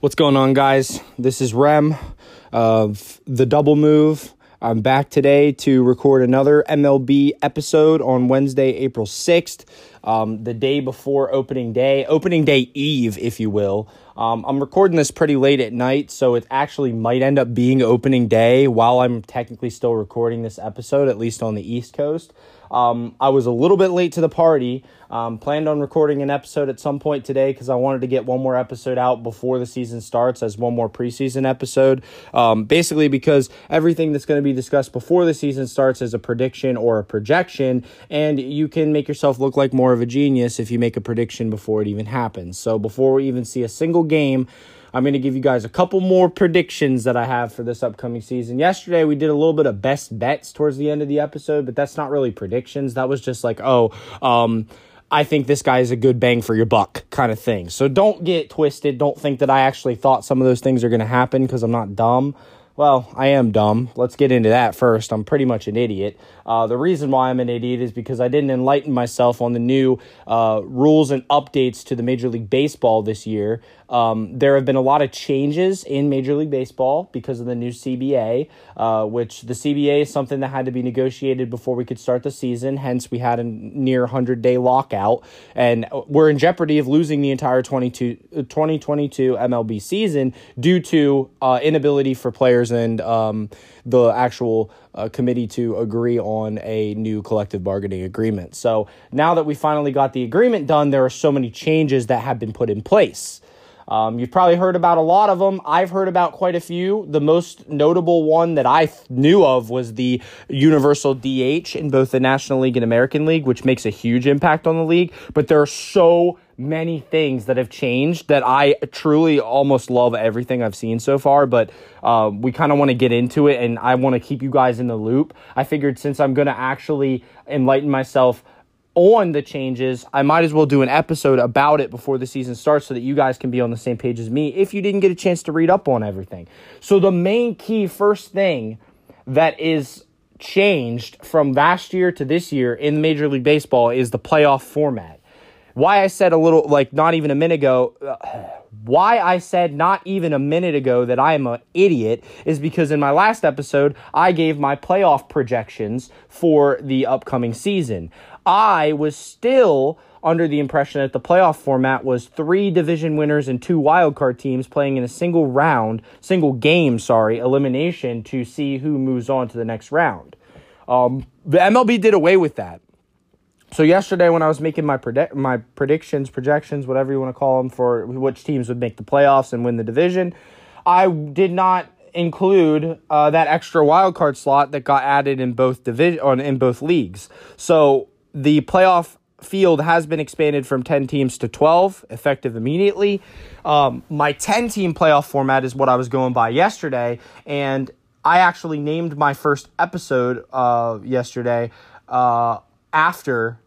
What's going on, guys? This is Rem of The Double Move. I'm back today to record another MLB episode on Wednesday, April 6th, um, the day before opening day, opening day eve, if you will. Um, I'm recording this pretty late at night, so it actually might end up being opening day while I'm technically still recording this episode, at least on the East Coast. Um, I was a little bit late to the party. Um, planned on recording an episode at some point today because I wanted to get one more episode out before the season starts as one more preseason episode. Um, basically, because everything that's going to be discussed before the season starts is a prediction or a projection, and you can make yourself look like more of a genius if you make a prediction before it even happens. So, before we even see a single game, I'm going to give you guys a couple more predictions that I have for this upcoming season. Yesterday, we did a little bit of best bets towards the end of the episode, but that's not really predictions. That was just like, oh, um, I think this guy is a good bang for your buck kind of thing. So don't get twisted. Don't think that I actually thought some of those things are going to happen because I'm not dumb. Well, I am dumb. Let's get into that first. I'm pretty much an idiot. Uh, the reason why I'm an idiot is because I didn't enlighten myself on the new uh, rules and updates to the Major League Baseball this year. Um, there have been a lot of changes in Major League Baseball because of the new CBA, uh, which the CBA is something that had to be negotiated before we could start the season. Hence, we had a near 100 day lockout, and we're in jeopardy of losing the entire 2022 MLB season due to uh, inability for players and um, the actual uh, committee to agree on a new collective bargaining agreement. So now that we finally got the agreement done, there are so many changes that have been put in place. Um, you've probably heard about a lot of them. I've heard about quite a few. The most notable one that I th- knew of was the universal DH in both the National League and American League, which makes a huge impact on the league. But there are so many things that have changed that I truly almost love everything I've seen so far. But uh, we kind of want to get into it, and I want to keep you guys in the loop. I figured since I'm going to actually enlighten myself on the changes, I might as well do an episode about it before the season starts so that you guys can be on the same page as me if you didn't get a chance to read up on everything. So, the main key first thing that is changed from last year to this year in Major League Baseball is the playoff format. Why I said a little, like not even a minute ago, uh, why I said not even a minute ago that I am an idiot is because in my last episode, I gave my playoff projections for the upcoming season. I was still under the impression that the playoff format was three division winners and two wildcard teams playing in a single round, single game, sorry, elimination to see who moves on to the next round. Um, the MLB did away with that. So yesterday, when I was making my my predictions, projections, whatever you want to call them, for which teams would make the playoffs and win the division, I did not include uh, that extra wild card slot that got added in both division in both leagues. So the playoff field has been expanded from 10 teams to 12, effective immediately. Um, my 10 team playoff format is what I was going by yesterday, and I actually named my first episode uh, yesterday uh, after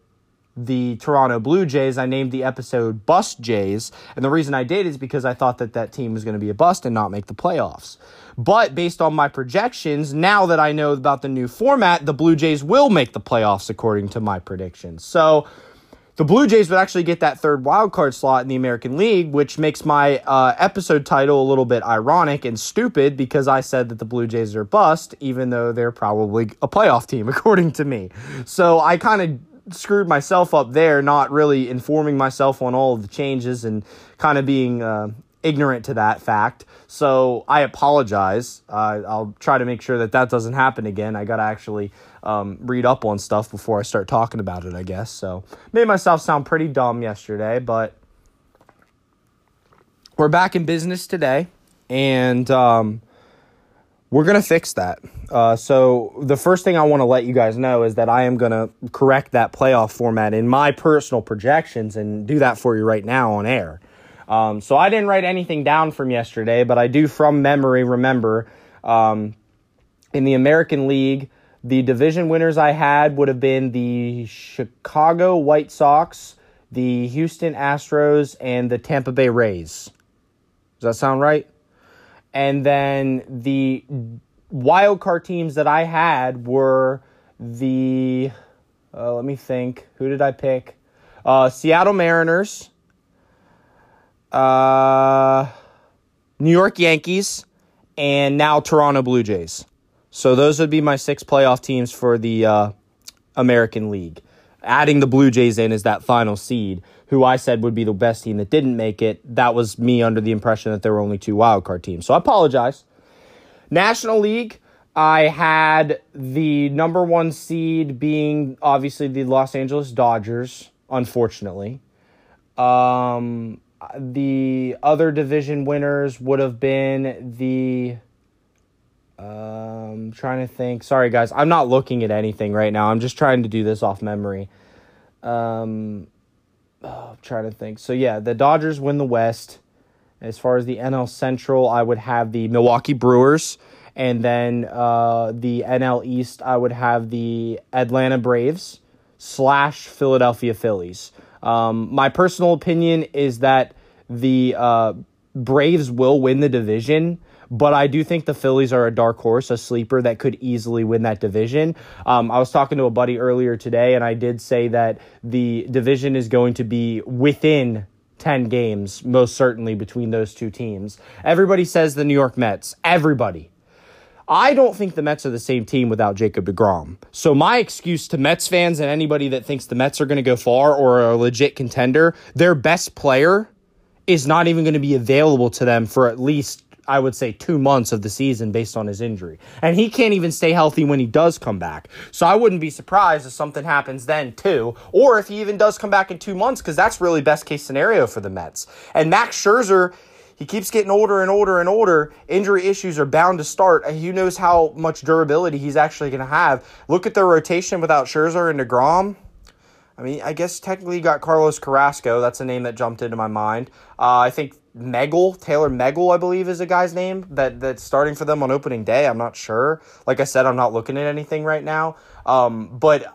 the Toronto Blue Jays. I named the episode Bust Jays, and the reason I did is because I thought that that team was going to be a bust and not make the playoffs. But based on my projections, now that I know about the new format, the Blue Jays will make the playoffs according to my predictions. So the Blue Jays would actually get that third wild card slot in the American League, which makes my uh, episode title a little bit ironic and stupid because I said that the Blue Jays are bust, even though they're probably a playoff team, according to me. So I kind of screwed myself up there, not really informing myself on all of the changes and kind of being uh, ignorant to that fact. So I apologize. Uh, I'll try to make sure that that doesn't happen again. I got to actually um, read up on stuff before I start talking about it, I guess. So made myself sound pretty dumb yesterday, but we're back in business today and um, we're going to fix that. Uh, so the first thing I want to let you guys know is that I am going to correct that playoff format in my personal projections and do that for you right now on air. Um, so I didn't write anything down from yesterday, but I do from memory remember um, in the American League, the division winners I had would have been the Chicago White Sox, the Houston Astros, and the Tampa Bay Rays. Does that sound right? And then the wild card teams that I had were the, uh, let me think, who did I pick? Uh, Seattle Mariners, uh, New York Yankees, and now Toronto Blue Jays. So those would be my six playoff teams for the uh, American League. Adding the Blue Jays in as that final seed, who I said would be the best team that didn't make it. That was me under the impression that there were only two wildcard teams. So I apologize. National League, I had the number one seed being obviously the Los Angeles Dodgers, unfortunately. Um, the other division winners would have been the. Um, trying to think. Sorry, guys. I'm not looking at anything right now. I'm just trying to do this off memory. Um, oh, I'm trying to think. So, yeah, the Dodgers win the West. As far as the NL Central, I would have the Milwaukee Brewers. And then uh, the NL East, I would have the Atlanta Braves slash Philadelphia Phillies. Um, my personal opinion is that the uh, Braves will win the division, but I do think the Phillies are a dark horse, a sleeper that could easily win that division. Um, I was talking to a buddy earlier today, and I did say that the division is going to be within 10 games, most certainly, between those two teams. Everybody says the New York Mets. Everybody. I don't think the Mets are the same team without Jacob DeGrom. So my excuse to Mets fans and anybody that thinks the Mets are going to go far or are a legit contender, their best player is not even going to be available to them for at least I would say two months of the season based on his injury. And he can't even stay healthy when he does come back. So I wouldn't be surprised if something happens then too, or if he even does come back in two months, because that's really best case scenario for the Mets. And Max Scherzer he keeps getting older and older and older. Injury issues are bound to start. Uh, who knows how much durability he's actually going to have? Look at their rotation without Scherzer and DeGrom. I mean, I guess technically you got Carlos Carrasco. That's a name that jumped into my mind. Uh, I think Megill, Taylor Megill, I believe is a guy's name that that's starting for them on opening day. I'm not sure. Like I said, I'm not looking at anything right now. Um, but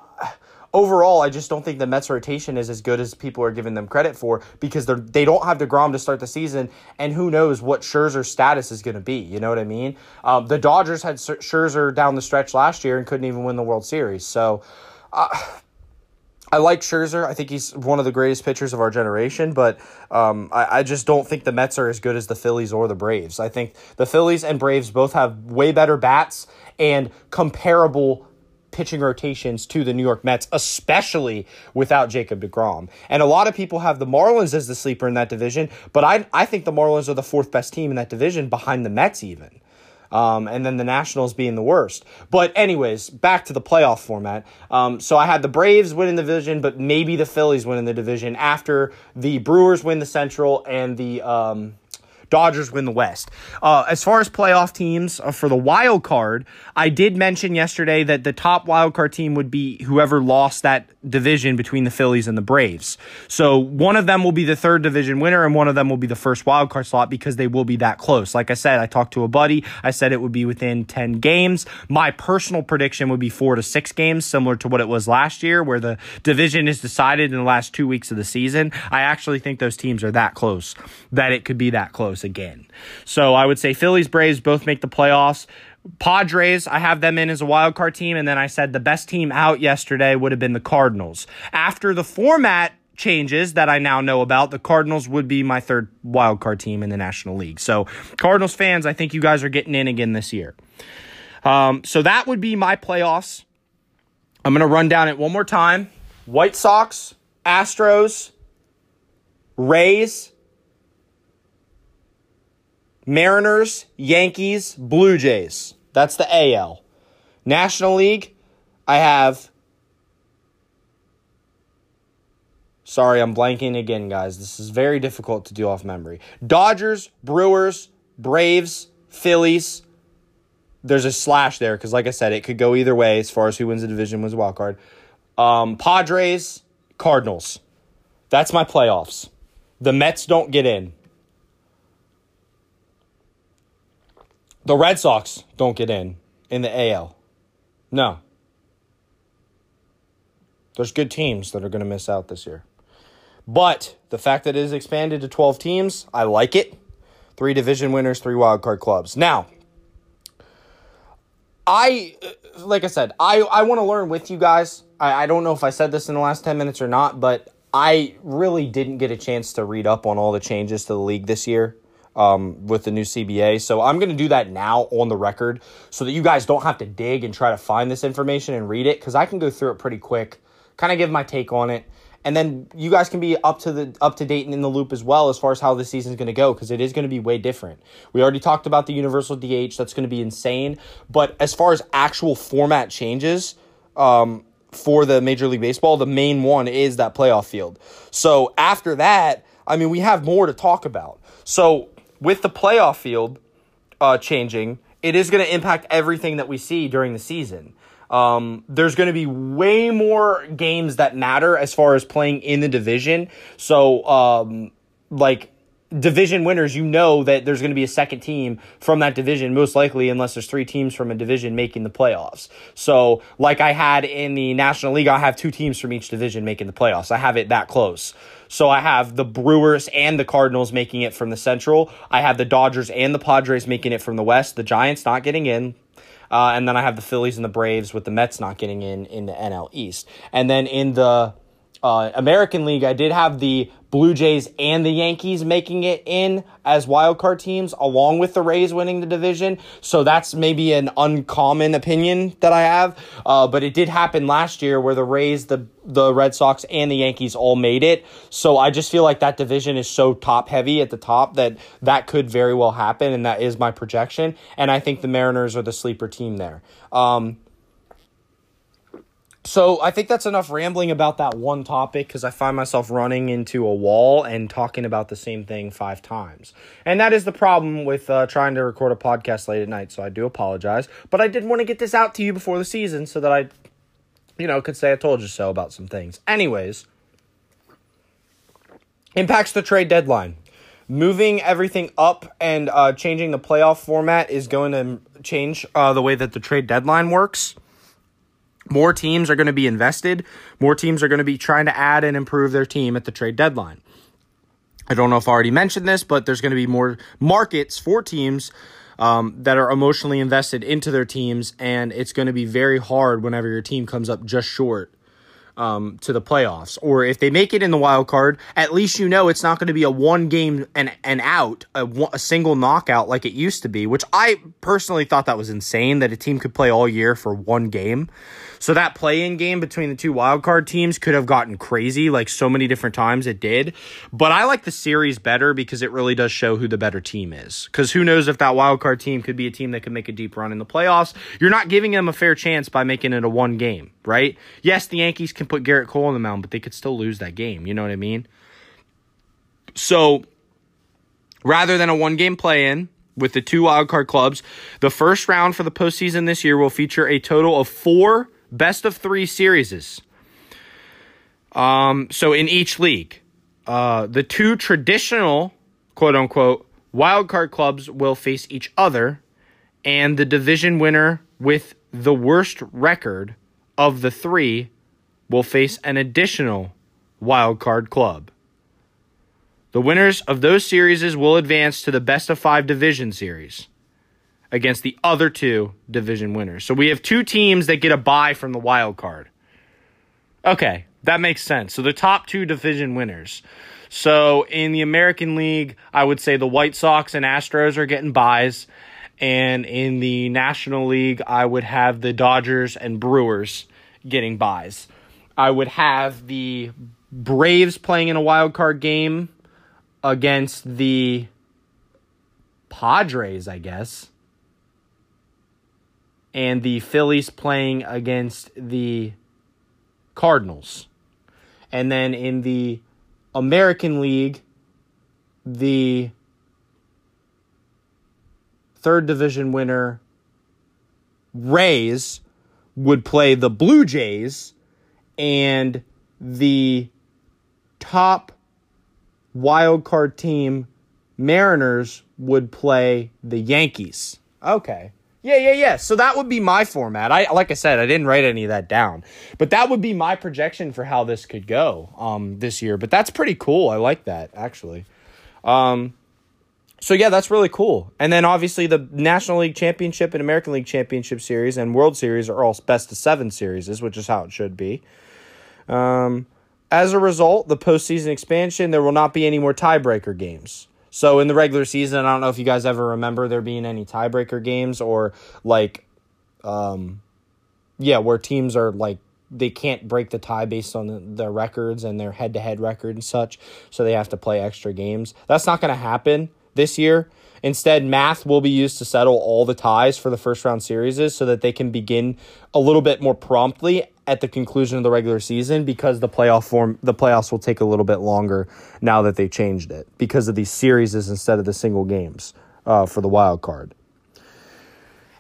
overall, I just don't think the Mets rotation is as good as people are giving them credit for because they're they don't have Degrom to start the season, and who knows what Scherzer's status is going to be. You know what I mean? Um, the Dodgers had Scherzer down the stretch last year and couldn't even win the World Series. So. Uh, I like Scherzer. I think he's one of the greatest pitchers of our generation, but um, I, I, just don't think the Mets are as good as the Phillies or the Braves. I think the Phillies and Braves both have way better bats and comparable pitching rotations to the New York Mets, especially without Jacob DeGrom. And a lot of people have the Marlins as the sleeper in that division, but I, I think the Marlins are the fourth best team in that division behind the Mets, even. Um, and then the Nationals being the worst. But, anyways, back to the playoff format. Um, so I had the Braves winning the division, but maybe the Phillies winning the division after the Brewers win the Central and the. Um, Dodgers win the West. Uh, as far as playoff teams uh, for the wild card, I did mention yesterday that the top wild card team would be whoever lost that division between the Phillies and the Braves. So one of them will be the third division winner, and one of them will be the first wild card slot because they will be that close. Like I said, I talked to a buddy. I said it would be within 10 games. My personal prediction would be four to six games, similar to what it was last year, where the division is decided in the last two weeks of the season. I actually think those teams are that close that it could be that close again. So I would say Phillies, Braves both make the playoffs. Padres, I have them in as a wild card team, and then I said the best team out yesterday would have been the Cardinals. After the format changes that I now know about, the Cardinals would be my third wild card team in the National League. So, Cardinals fans, I think you guys are getting in again this year. Um, so that would be my playoffs. I'm going to run down it one more time. White Sox, Astros, Rays, Mariners, Yankees, Blue Jays. That's the AL. National League, I have. Sorry, I'm blanking again, guys. This is very difficult to do off memory. Dodgers, Brewers, Braves, Phillies. There's a slash there because, like I said, it could go either way as far as who wins the division wins a wild card. Um, Padres, Cardinals. That's my playoffs. The Mets don't get in. The Red Sox don't get in in the AL. No. There's good teams that are going to miss out this year. But the fact that it is expanded to 12 teams, I like it. Three division winners, three wildcard clubs. Now, I, uh, like I said, I, I want to learn with you guys. I, I don't know if I said this in the last 10 minutes or not, but I really didn't get a chance to read up on all the changes to the league this year. Um, with the new CBA. So I'm going to do that now on the record so that you guys don't have to dig and try to find this information and read it because I can go through it pretty quick, kind of give my take on it. And then you guys can be up to the up to date and in the loop as well as far as how the season is going to go because it is going to be way different. We already talked about the universal DH that's going to be insane, but as far as actual format changes, um, for the Major League Baseball, the main one is that playoff field. So after that, I mean, we have more to talk about. So with the playoff field uh, changing, it is going to impact everything that we see during the season. Um, there's going to be way more games that matter as far as playing in the division. So, um, like division winners, you know that there's going to be a second team from that division, most likely, unless there's three teams from a division making the playoffs. So, like I had in the National League, I have two teams from each division making the playoffs. I have it that close. So, I have the Brewers and the Cardinals making it from the Central. I have the Dodgers and the Padres making it from the West. The Giants not getting in. Uh, and then I have the Phillies and the Braves with the Mets not getting in in the NL East. And then in the uh, American League, I did have the Blue Jays and the Yankees making it in as wildcard teams, along with the Rays winning the division. So that's maybe an uncommon opinion that I have. Uh, but it did happen last year where the Rays, the the Red Sox, and the Yankees all made it. So I just feel like that division is so top heavy at the top that that could very well happen, and that is my projection. And I think the Mariners are the sleeper team there. Um, so I think that's enough rambling about that one topic because I find myself running into a wall and talking about the same thing five times. And that is the problem with uh, trying to record a podcast late at night. So I do apologize. But I did want to get this out to you before the season so that I, you know, could say I told you so about some things. Anyways, impacts the trade deadline. Moving everything up and uh, changing the playoff format is going to change uh, the way that the trade deadline works more teams are going to be invested. More teams are going to be trying to add and improve their team at the trade deadline. I don't know if I already mentioned this, but there's going to be more markets for teams um, that are emotionally invested into their teams, and it's going to be very hard whenever your team comes up just short um, to the playoffs. Or if they make it in the wild card, at least you know it's not going to be a one game and, and out, a, a single knockout like it used to be, which I personally thought that was insane that a team could play all year for one game. So that play in game between the two wild card teams could have gotten crazy like so many different times it did. But I like the series better because it really does show who the better team is. Because who knows if that wild card team could be a team that could make a deep run in the playoffs. You're not giving them a fair chance by making it a one game, right? Yes, the Yankees can put Gerrit Cole on the mound, but they could still lose that game. You know what I mean? So rather than a one game play in with the two wildcard clubs, the first round for the postseason this year will feature a total of four best of three series. Um, so in each league, uh, the two traditional quote unquote wildcard clubs will face each other, and the division winner with the worst record of the three will face an additional wild card club. The winners of those series will advance to the best of five division series against the other two division winners. So we have two teams that get a bye from the wild card. Okay, that makes sense. So the top two division winners. So in the American League, I would say the White Sox and Astros are getting byes. And in the National League, I would have the Dodgers and Brewers getting byes. I would have the Braves playing in a wild card game against the Padres, I guess. And the Phillies playing against the Cardinals. And then in the American League, the third division winner Rays would play the Blue Jays and the top wild card team Mariners would play the Yankees. Okay. Yeah, yeah, yeah. So that would be my format. I like I said, I didn't write any of that down. But that would be my projection for how this could go um this year. But that's pretty cool. I like that actually. Um so yeah, that's really cool. And then obviously the National League Championship and American League Championship Series and World Series are all best of seven series, which is how it should be. Um, as a result, the postseason expansion, there will not be any more tiebreaker games. So in the regular season, I don't know if you guys ever remember there being any tiebreaker games or like, um, yeah, where teams are like they can't break the tie based on their records and their head to head record and such, so they have to play extra games. That's not going to happen this year. Instead, math will be used to settle all the ties for the first round series so that they can begin a little bit more promptly at the conclusion of the regular season because the playoff form the playoffs will take a little bit longer now that they changed it because of these series instead of the single games uh, for the wild card.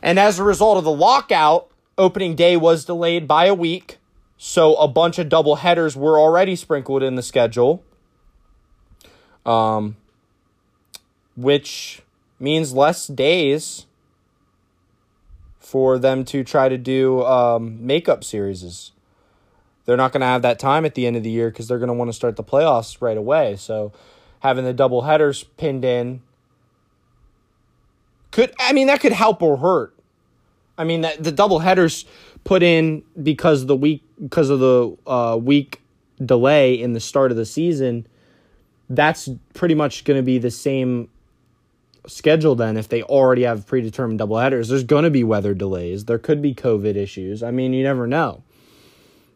And as a result of the lockout, opening day was delayed by a week, so a bunch of double headers were already sprinkled in the schedule. Um, which means less days for them to try to do um, makeup series. They're not going to have that time at the end of the year because they're going to want to start the playoffs right away. So having the double headers pinned in could I mean that could help or hurt. I mean that the double headers put in because of the week because of the uh, week delay in the start of the season. That's pretty much going to be the same schedule then if they already have predetermined double headers? There's going to be weather delays. There could be COVID issues. I mean, you never know.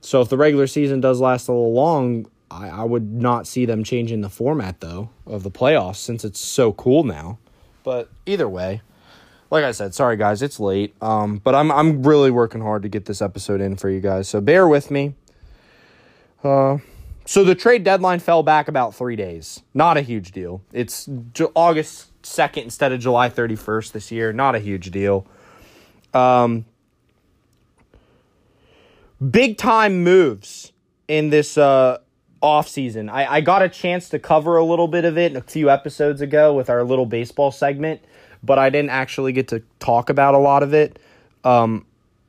So if the regular season does last a little long, I, I would not see them changing the format though of the playoffs since it's so cool now. But either way, like I said, sorry guys, it's late. Um, but I'm I'm really working hard to get this episode in for you guys. So bear with me. Uh, so the trade deadline fell back about three days. Not a huge deal. It's August 2nd instead of July 31st this year. Not a huge deal. Um, big time moves in this uh, off season. I, I got a chance to cover a little bit of it a few episodes ago with our little baseball segment, but I didn't actually get to talk about a lot of it. Um,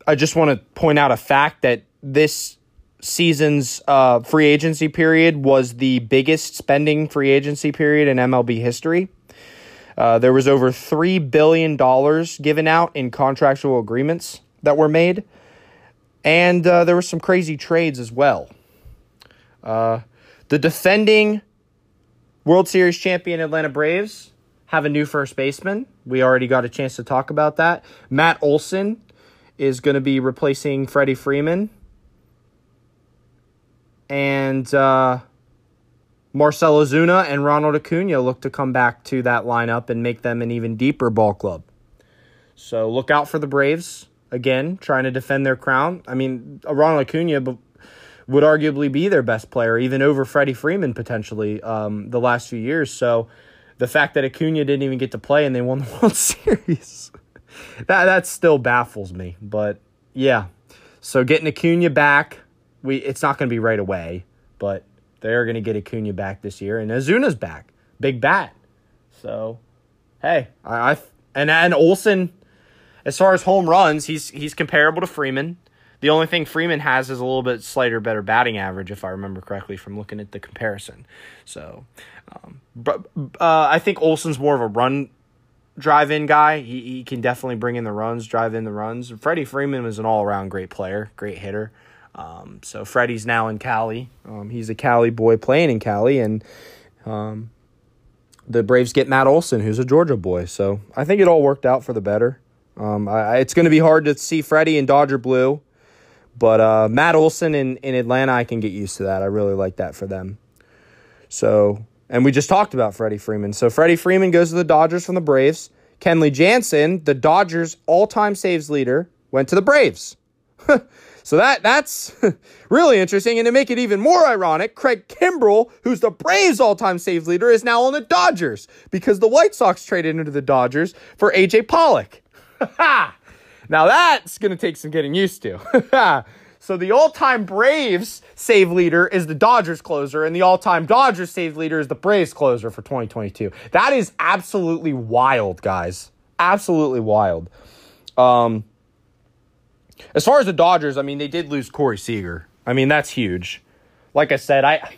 I just want to point out a fact that this season's uh, free agency period was the biggest spending free agency period in MLB history. Uh, there was over $3 billion given out in contractual agreements that were made. And uh, there were some crazy trades as well. Uh, the defending World Series champion Atlanta Braves have a new first baseman. We already got a chance to talk about that. Matt Olson is going to be replacing Freddie Freeman. And Marcell Ozuna and Ronald Acuna look to come back to that lineup and make them an even deeper ball club. So look out for the Braves again, trying to defend their crown. I mean, Ronald Acuna would arguably be their best player, even over Freddie Freeman potentially um, the last few years. So the fact that Acuna didn't even get to play and they won the World Series, that that still baffles me. But yeah, so getting Acuna back, we it's not going to be right away, but they're going to get Acuna back this year, and Ozuna's back, big bat. So, hey, I, I and and Olson, as far as home runs, he's he's comparable to Freeman. The only thing Freeman has is a little bit slighter, better batting average, if I remember correctly from looking at the comparison. So, um, but uh, I think Olson's more of a run drive-in guy. He he can definitely bring in the runs, drive in the runs. Freddie Freeman was an all-around great player, great hitter. Um, so Freddie's now in Cali. Um, he's a Cali boy playing in Cali, and um, the Braves get Matt Olson, who's a Georgia boy. So I think it all worked out for the better. Um, I, it's going to be hard to see Freddie in Dodger blue, but uh, Matt Olson in, in Atlanta, I can get used to that. I really like that for them. So, and we just talked about Freddie Freeman. So Freddie Freeman goes to the Dodgers from the Braves. Kenley Jansen, the Dodgers all-time saves leader, went to the Braves. So that that's really interesting. And to make it even more ironic, Craig Kimbrel, who's the Braves all-time save leader, is now on the Dodgers because the White Sox traded into the Dodgers for AJ Pollock. now that's to take some getting used to. so the all-time Braves save leader is the Dodgers closer, and the all-time Dodgers save leader is the Braves closer for 2022. That is absolutely wild, guys. Absolutely wild. Um, as far as the Dodgers, I mean, they did lose Corey Seager. I mean, that's huge. Like I said, I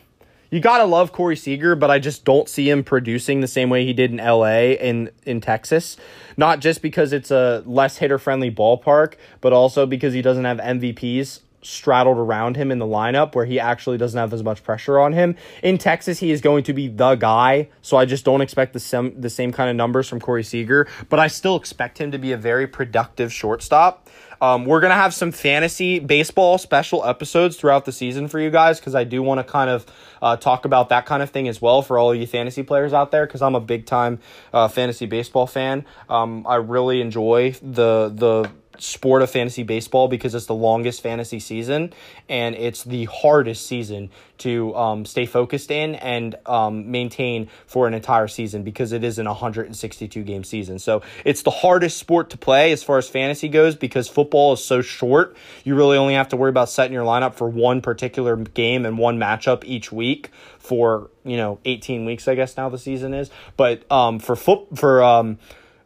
you gotta love Corey Seager, but I just don't see him producing the same way he did in LA in in Texas. Not just because it's a less hitter friendly ballpark, but also because he doesn't have MVPs straddled around him in the lineup where he actually doesn't have as much pressure on him. In Texas, he is going to be the guy, so I just don't expect the same the same kind of numbers from Corey Seager, but I still expect him to be a very productive shortstop. Um, we're gonna have some fantasy baseball special episodes throughout the season for you guys because I do want to kind of uh, talk about that kind of thing as well for all you fantasy players out there because I'm a big time uh, fantasy baseball fan. Um, I really enjoy the the sport of fantasy baseball because it's the longest fantasy season and it's the hardest season to um, stay focused in and um, maintain for an entire season because it is an 162 game season. So it's the hardest sport to play as far as fantasy goes because football is so short. You really only have to worry about setting your lineup for one particular game and one matchup each week for you know 18 weeks I guess now the season is. But um, for foot for um,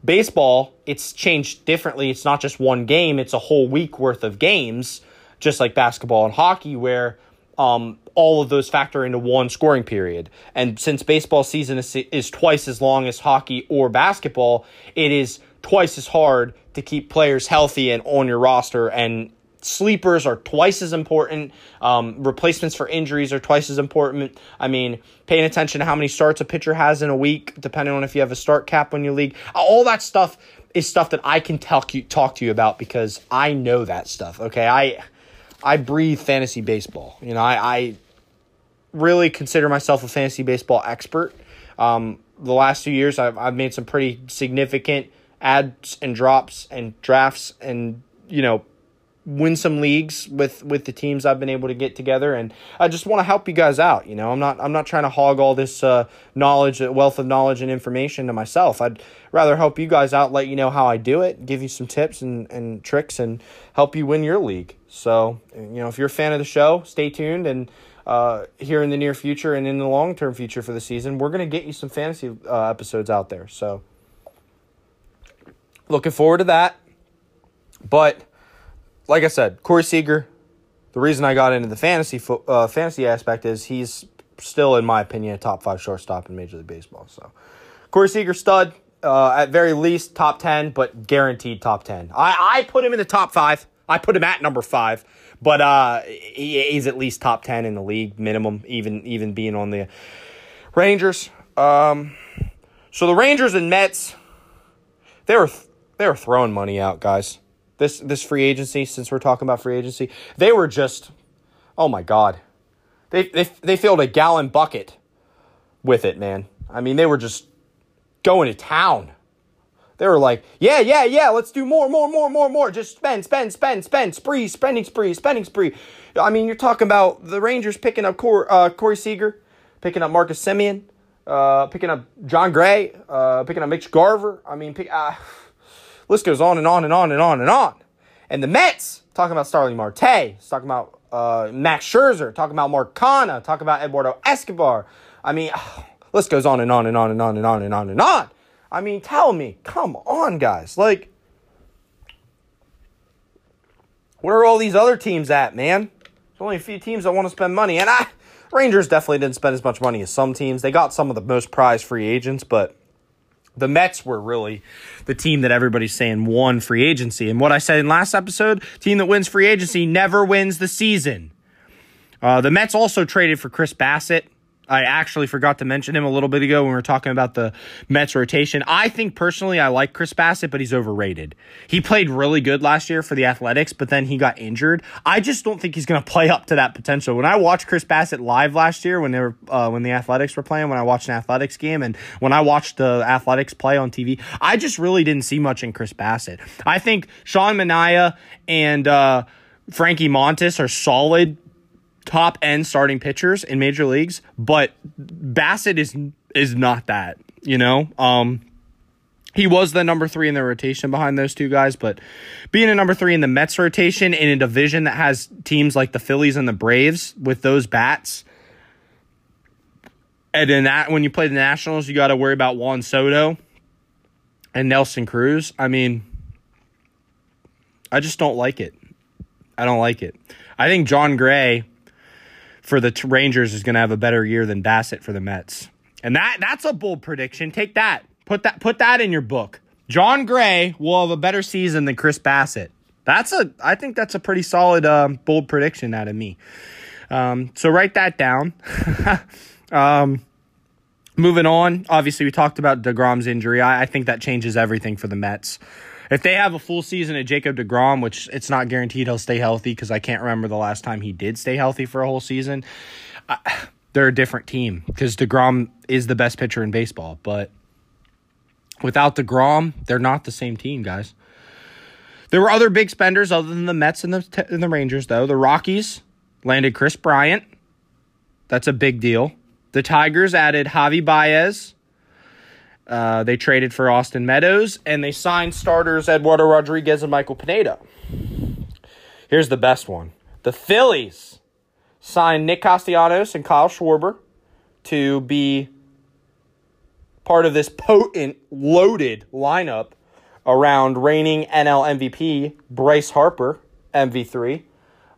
Baseball, it's changed differently. It's not just one game, it's a whole week worth of games, just like basketball and hockey, where um, all of those factor into one scoring period. And since baseball season is, is twice as long as hockey or basketball, it is twice as hard to keep players healthy and on your roster and sleepers are twice as important. Um, replacements for injuries are twice as important. I mean, paying attention to how many starts a pitcher has in a week, depending on if you have a start cap when you league. All that stuff is stuff that I can talk you talk to you about because I know that stuff. Okay, I I breathe fantasy baseball. You know, I, I really consider myself a fantasy baseball expert. Um, the last two years, I've I've made some pretty significant adds and drops and drafts and you know win some leagues with with the teams I've been able to get together and I just want to help you guys out you know? I'm not I'm not trying to hog all this uh, knowledge wealth of knowledge and information to myself. I'd rather help you guys out let you know how I do it give you some tips and, and tricks and help you win your league. So you know if you're a fan of the show stay tuned and uh, here in the near future and in the long term future for the season we're going to get you some fantasy uh, episodes out there. So looking forward to that. But like I said, Corey Seager. The reason I got into the fantasy fo- uh, fantasy aspect is he's still, in my opinion, a top five shortstop in Major League Baseball. So, Corey Seager, stud. Uh, at very least top 10 but guaranteed top 10 I, I put him in the top five i put him at number five but uh, he, he's at least top 10 in the league minimum even even being on the rangers um, so the rangers and mets they were they were throwing money out guys this this free agency, since we're talking about free agency, they were just, oh my god, they they they filled a gallon bucket with it, man. I mean, they were just going to town. They were like, yeah, yeah, yeah, let's do more, more, more, more, more. Just spend, spend, spend, spend, spree, spending spree, spending spree. I mean, you're talking about the Rangers picking up Corey, uh, Corey Seager, picking up Marcus Semien uh, picking up Jon Gray, uh, picking up Mitch Garver. I mean, pick, uh, List goes on and on and on and on and on. And the Mets, talking about Starling Marte, talking about uh, Max Scherzer, talking about Mark Canha, talking about Eduardo Escobar. I mean, list goes on and on and on and on and on and on and on. I mean, tell me, come on, guys. Like, where are all these other teams at, man? There's only a few teams that want to spend money. And I, Rangers definitely didn't spend as much money as some teams. They got some of the most prized free agents, but the Mets were really the team that everybody's saying won free agency. And what I said in last episode, team that wins free agency never wins the season. Uh, the Mets also traded for Chris Bassitt. I actually forgot to mention him a little bit ago when we were talking about the Mets rotation. I think personally I like Chris Bassitt, but he's overrated. He played really good last year for the Athletics, but then he got injured. I just don't think he's going to play up to that potential. When I watched Chris Bassitt live last year, when they were uh, when the Athletics were playing, when I watched an Athletics game, and when I watched the Athletics play on TV, I just really didn't see much in Chris Bassitt. I think Sean Manaea and uh, Frankie Montas are solid top end starting pitchers in major leagues, but Bassitt is is not that, you know? Um he was the number three in the rotation behind those two guys, but being a number three in the Mets rotation in a division that has teams like the Phillies and the Braves with those bats, and then that when you play the Nationals, you got to worry about Juan Soto and Nelson Cruz. I mean, I just don't like it. I don't like it. I think Jon Gray for the Rangers is going to have a better year than Bassitt for the Mets. And that that's a bold prediction. Take that. Put that put that in your book. Jon Gray will have a better season than Chris Bassitt. That's a I think that's a pretty solid um, bold prediction out of me. Um, so write that down. um, moving on, obviously we talked about Degrom's injury. I, I think that changes everything for the Mets. If they have a full season of Jacob DeGrom, which it's not guaranteed he'll stay healthy because I can't remember the last time he did stay healthy for a whole season, I, they're a different team because DeGrom is the best pitcher in baseball. But without DeGrom, they're not the same team, guys. There were other big spenders other than the Mets and the, and the Rangers, though. The Rockies landed Kris Bryant. That's a big deal. The Tigers added Javi Baez. Uh, they traded for Austin Meadows, and they signed starters Eduardo Rodriguez and Michael Pineda. Here's the best one. The Phillies signed Nick Castellanos and Kyle Schwarber to be part of this potent, loaded lineup around reigning NL MVP Bryce Harper, MV3.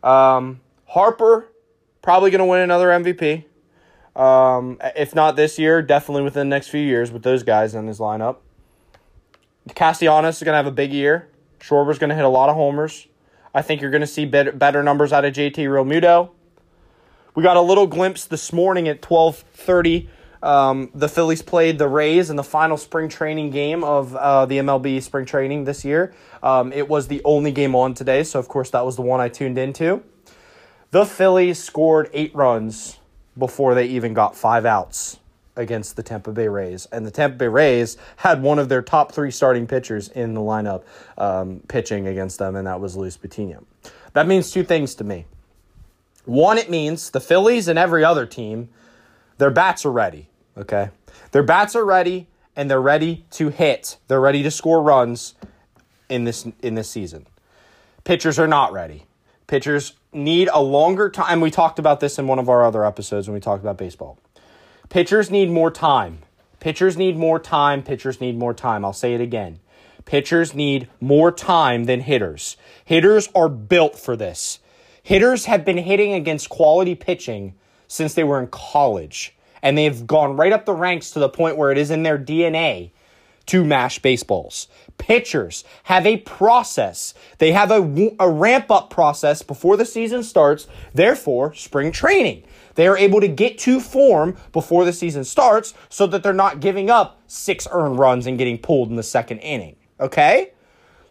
Um, Harper probably going to win another MVP. Um, if not this year, definitely within the next few years with those guys in his lineup. Castellanos is going to have a big year. Schwarber's going to hit a lot of homers. I think you're going to see better, better numbers out of JT Realmuto. We got a little glimpse this morning at 1230. Um, the Phillies played the Rays in the final spring training game of uh, the MLB spring training this year. Um, it was the only game on today, so of course that was the one I tuned into. The Phillies scored eight runs before they even got five outs against the Tampa Bay Rays. And the Tampa Bay Rays had one of their top three starting pitchers in the lineup um, pitching against them, and that was Luis Patino. That means two things to me. One, it means the Phillies and every other team, their bats are ready, okay? Their bats are ready and they're ready to hit. They're ready to score runs in this in this season. Pitchers are not ready. Pitchers need a longer time. We talked about this in one of our other episodes when we talked about baseball. Pitchers need more time. Pitchers need more time. Pitchers need more time. I'll say it again. Pitchers need more time than hitters. Hitters are built for this. Hitters have been hitting against quality pitching since they were in college, and they've gone right up the ranks to the point where it is in their DNA to mash baseballs. Pitchers have a process. They have a, a ramp up process before the season starts, therefore, spring training. They are able to get to form before the season starts so that they're not giving up six earned runs and getting pulled in the second inning. Okay?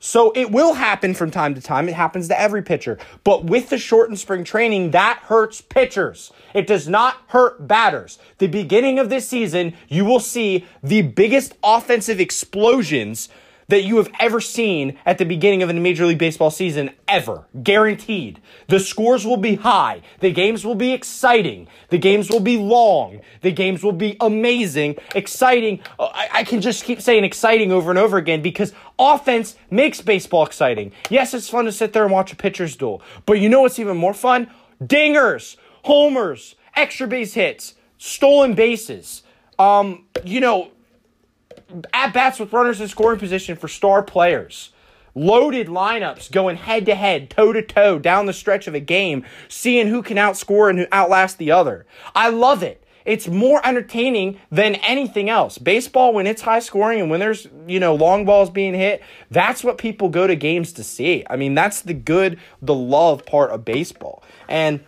So it will happen from time to time. It happens to every pitcher. But with the shortened spring training, that hurts pitchers. It does not hurt batters. The beginning of this season, you will see the biggest offensive explosions that you have ever seen at the beginning of a Major League Baseball season ever. Guaranteed. The scores will be high. The games will be exciting. The games will be long. The games will be amazing, exciting. Uh, I, I can just keep saying exciting over and over again because offense makes baseball exciting. Yes, it's fun to sit there and watch a pitcher's duel, but you know what's even more fun? Dingers, homers, extra base hits, stolen bases. Um, you know, at bats with runners in scoring position for star players. Loaded lineups going head to head, toe to toe down the stretch of a game, seeing who can outscore and who outlast the other. I love it. It's more entertaining than anything else. Baseball, when it's high scoring and when there's, you know, long balls being hit, that's what people go to games to see. I mean, that's the good, the love part of baseball. And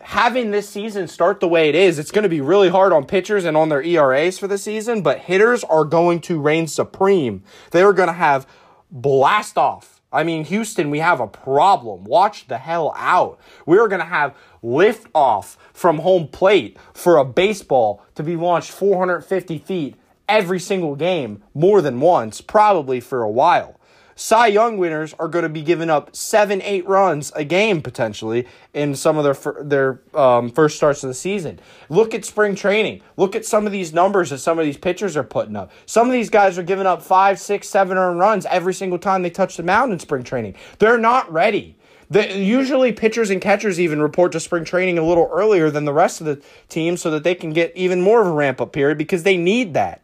having this season start the way it is, it's going to be really hard on pitchers and on their ERAs for the season, but hitters are going to reign supreme. They are going to have blast off. I mean, Houston, we have a problem. Watch the hell out. We are going to have lift off from home plate for a baseball to be launched 450 feet every single game, more than once, probably for a while. Cy Young winners are going to be giving up seven, eight runs a game potentially in some of their their um, first starts of the season. Look at spring training. Look at some of these numbers that some of these pitchers are putting up. Some of these guys are giving up five, six, seven earned runs every single time they touch the mound in spring training. They're not ready. The, usually, pitchers and catchers even report to spring training a little earlier than the rest of the team so that they can get even more of a ramp up period because they need that.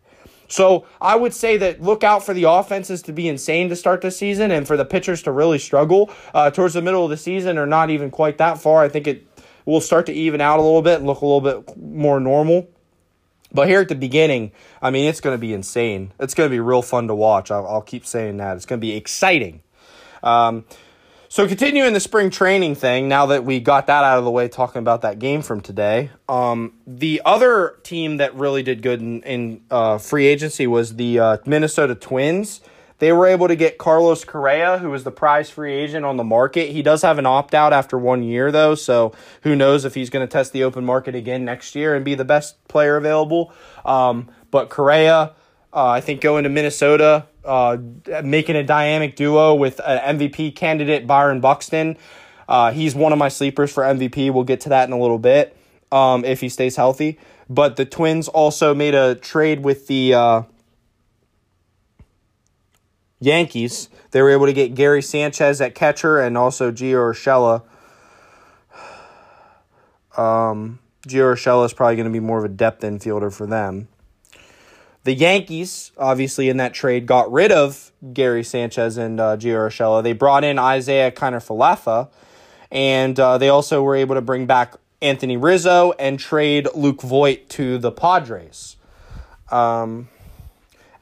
So I would say that look out for the offenses to be insane to start the season and for the pitchers to really struggle uh, towards the middle of the season or not even quite that far. I think it will start to even out a little bit and look a little bit more normal. But here at the beginning, I mean, it's going to be insane. It's going to be real fun to watch. I'll, I'll keep saying that. It's going to be exciting. Um, So continuing the spring training thing, now that we got that out of the way, talking about that game from today, um, the other team that really did good in, in uh, free agency was the uh, Minnesota Twins. They were able to get Carlos Correa, who was the prize free agent on the market. He does have an opt out after one year, though, so who knows if he's going to test the open market again next year and be the best player available. Um, but Correa, uh, I think going to Minnesota, uh, making a dynamic duo with an MVP candidate, Byron Buxton. Uh, he's one of my sleepers for MVP. We'll get to that in a little bit um, if he stays healthy. But the Twins also made a trade with the uh, Yankees. They were able to get Gary Sanchez at catcher and also Gio Urshela. Um, Gio Urshela is probably going to be more of a depth infielder for them. The Yankees, obviously, in that trade, got rid of Gary Sanchez and uh, Gio Urshela. They brought in Isaiah Kiner-Falefa, and uh, they also were able to bring back Anthony Rizzo and trade Luke Voit to the Padres. Um,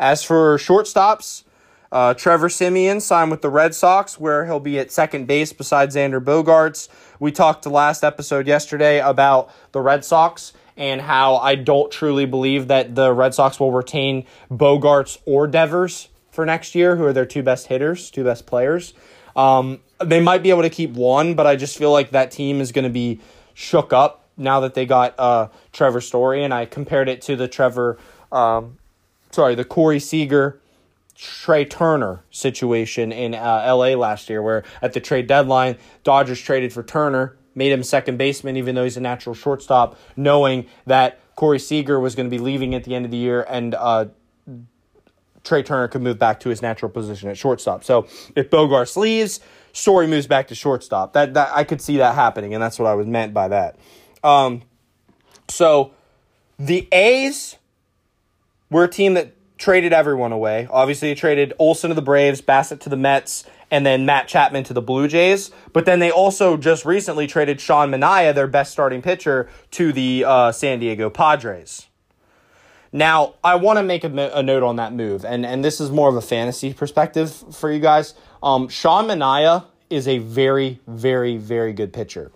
as for shortstops, uh, Trevor Simeon signed with the Red Sox, where he'll be at second base beside Xander Bogaerts. We talked the last episode yesterday about the Red Sox and how I don't truly believe that the Red Sox will retain Bogaerts or Devers for next year, who are their two best hitters, two best players. Um, they might be able to keep one, but I just feel like that team is going to be shook up now that they got uh, Trevor Story, and I compared it to the Trevor, um, sorry, the Corey Seager, Trea Turner situation in uh, L.A. last year, where at the trade deadline, Dodgers traded for Turner made him second baseman, even though he's a natural shortstop, knowing that Corey Seager was going to be leaving at the end of the year and uh, Trea Turner could move back to his natural position at shortstop. So if Bogaerts leaves, Story moves back to shortstop. That, that I could see that happening, and that's what I was meant by that. Um, so the A's were a team that traded everyone away. Obviously, they traded Olson to the Braves, Bassitt to the Mets, and then Matt Chapman to the Blue Jays. But then they also just recently traded Sean Manaea, their best starting pitcher, to the uh, San Diego Padres. Now, I want to make a, a, note on that move, and, and this is more of a fantasy perspective for you guys. Um, Sean Manaea is a very, very, very good pitcher.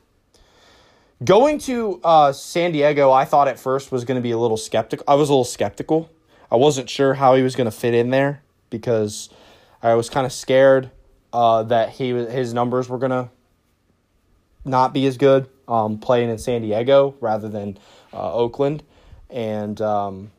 Going to uh, San Diego, I thought at first was going to be a little skeptical. I was a little skeptical. I wasn't sure how he was going to fit in there because I was kind of scared uh, that he his numbers were gonna not be as good um, playing in San Diego rather than uh, Oakland, and um,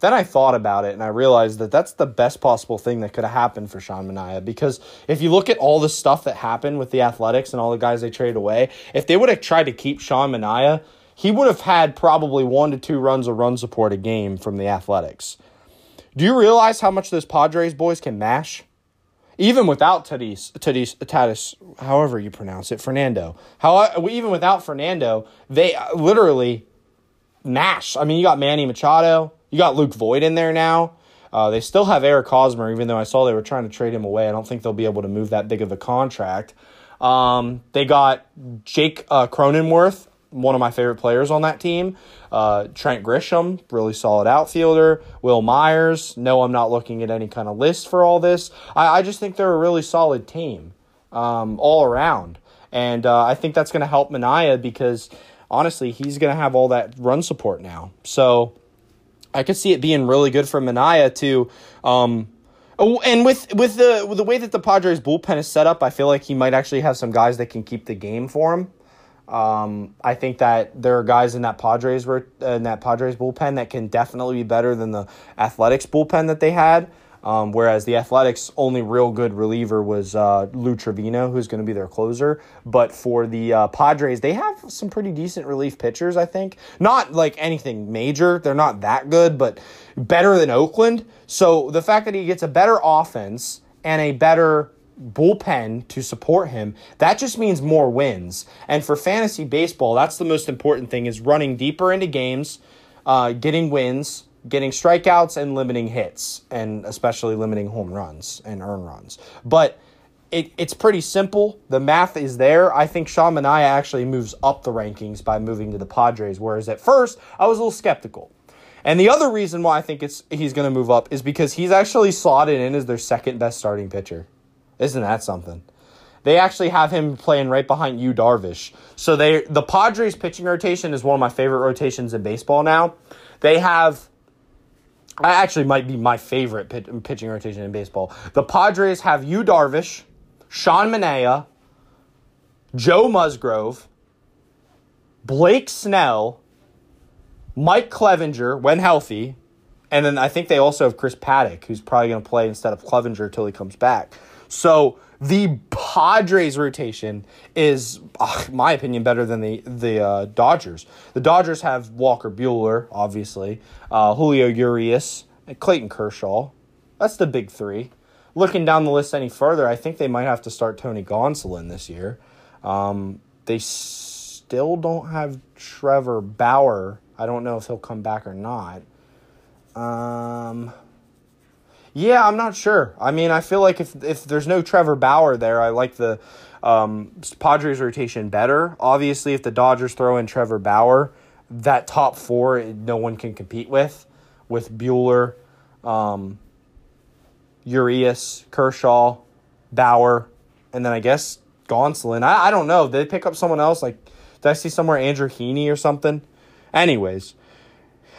then I thought about it and I realized that that's the best possible thing that could have happened for Sean Manaea because if you look at all the stuff that happened with the Athletics and all the guys they traded away, if they would have tried to keep Sean Manaea, he would have had probably one to two runs of run support a game from the Athletics. Do you realize how much those Padres boys can mash? even without Tatis, Tatis, Tatis, however you pronounce it, Fernando. How even without Fernando, they literally mash. I mean, you got Manny Machado, you got Luke Voit in there now. Uh, they still have Eric Hosmer, even though I saw they were trying to trade him away. I don't think they'll be able to move that big of a contract. Um, they got Jake uh, Cronenworth, one of my favorite players on that team. Uh, Trent Grisham, really solid outfielder. Wil Myers. No, I'm not looking at any kind of list for all this. I, I just think they're a really solid team um, all around. And uh, I think that's going to help Manaea because honestly, he's going to have all that run support now. So I could see it being really good for Manaea to. Um, oh, and with with the with the way that the Padres bullpen is set up, I feel like he might actually have some guys that can keep the game for him. Um, I think that there are guys in that Padres in that Padres bullpen that can definitely be better than the Athletics bullpen that they had. Um, whereas the Athletics' only real good reliever was uh, Lou Trivino, who's going to be their closer. But for the uh, Padres, they have some pretty decent relief pitchers, I think. Not like anything major. They're not that good, but better than Oakland. So the fact that he gets a better offense and a better bullpen to support him, that just means more wins. And for fantasy baseball, that's the most important thing is running deeper into games, uh, getting wins, getting strikeouts, and limiting hits, and especially limiting home runs and earn runs. But it, it's pretty simple. The math is there. I think Sean Manaea actually moves up the rankings by moving to the Padres, whereas at first I was a little skeptical. And the other reason why I think it's he's going to move up is because he's actually slotted in as their second best starting pitcher. Isn't that something? They actually have him playing right behind Yu Darvish. So they the Padres pitching rotation is one of my favorite rotations in baseball now. They have I actually might be my favorite pit, pitching rotation in baseball. The Padres have Yu Darvish, Sean Manaea, Joe Musgrove, Blake Snell, Mike Clevinger when healthy, and then I think they also have Chris Paddack, who's probably going to play instead of Clevinger until he comes back. So the Padres rotation is, uh, my opinion, better than the the uh, Dodgers. The Dodgers have Walker Buehler, obviously, uh, Julio Urias, and Clayton Kershaw. That's the big three. Looking down the list any further, I think they might have to start Tony Gonsolin this year. Um, they still don't have Trevor Bauer. I don't know if he'll come back or not. Um, yeah, I'm not sure. I mean, I feel like if if there's no Trevor Bauer there, I like the um, Padres rotation better. Obviously, if the Dodgers throw in Trevor Bauer, that top four no one can compete with, with Buehler, um, Urias, Kershaw, Bauer, and then I guess Gonsolin. I, I don't know. Did they pick up someone else? Like, did I see somewhere Andrew Heaney or something? Anyways,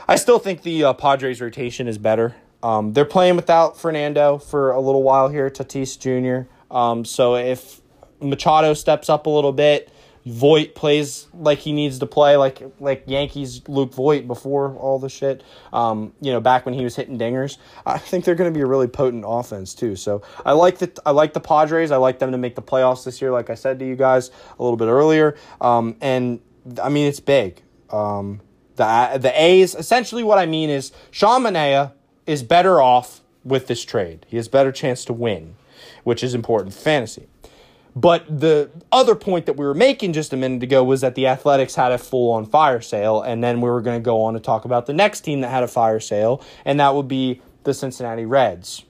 I still think the uh, Padres rotation is better. Um, they're playing without Fernando for a little while here, Tatis Jr. Um, so if Machado steps up a little bit, Voit plays like he needs to play, like like Yankees Luke Voit before all the shit. Um, you know, back when he was hitting dingers, I think they're going to be a really potent offense too. So I like the I like the Padres. I like them to make the playoffs this year. Like I said to you guys a little bit earlier, um, and I mean it's big. Um, the the A's essentially what I mean is Sean Manaea is better off with this trade. He has better chance to win, which is important fantasy. But the other point that we were making just a minute ago was that the Athletics had a full on fire sale, and then we were going to go on to talk about the next team that had a fire sale, and that would be the Cincinnati Reds.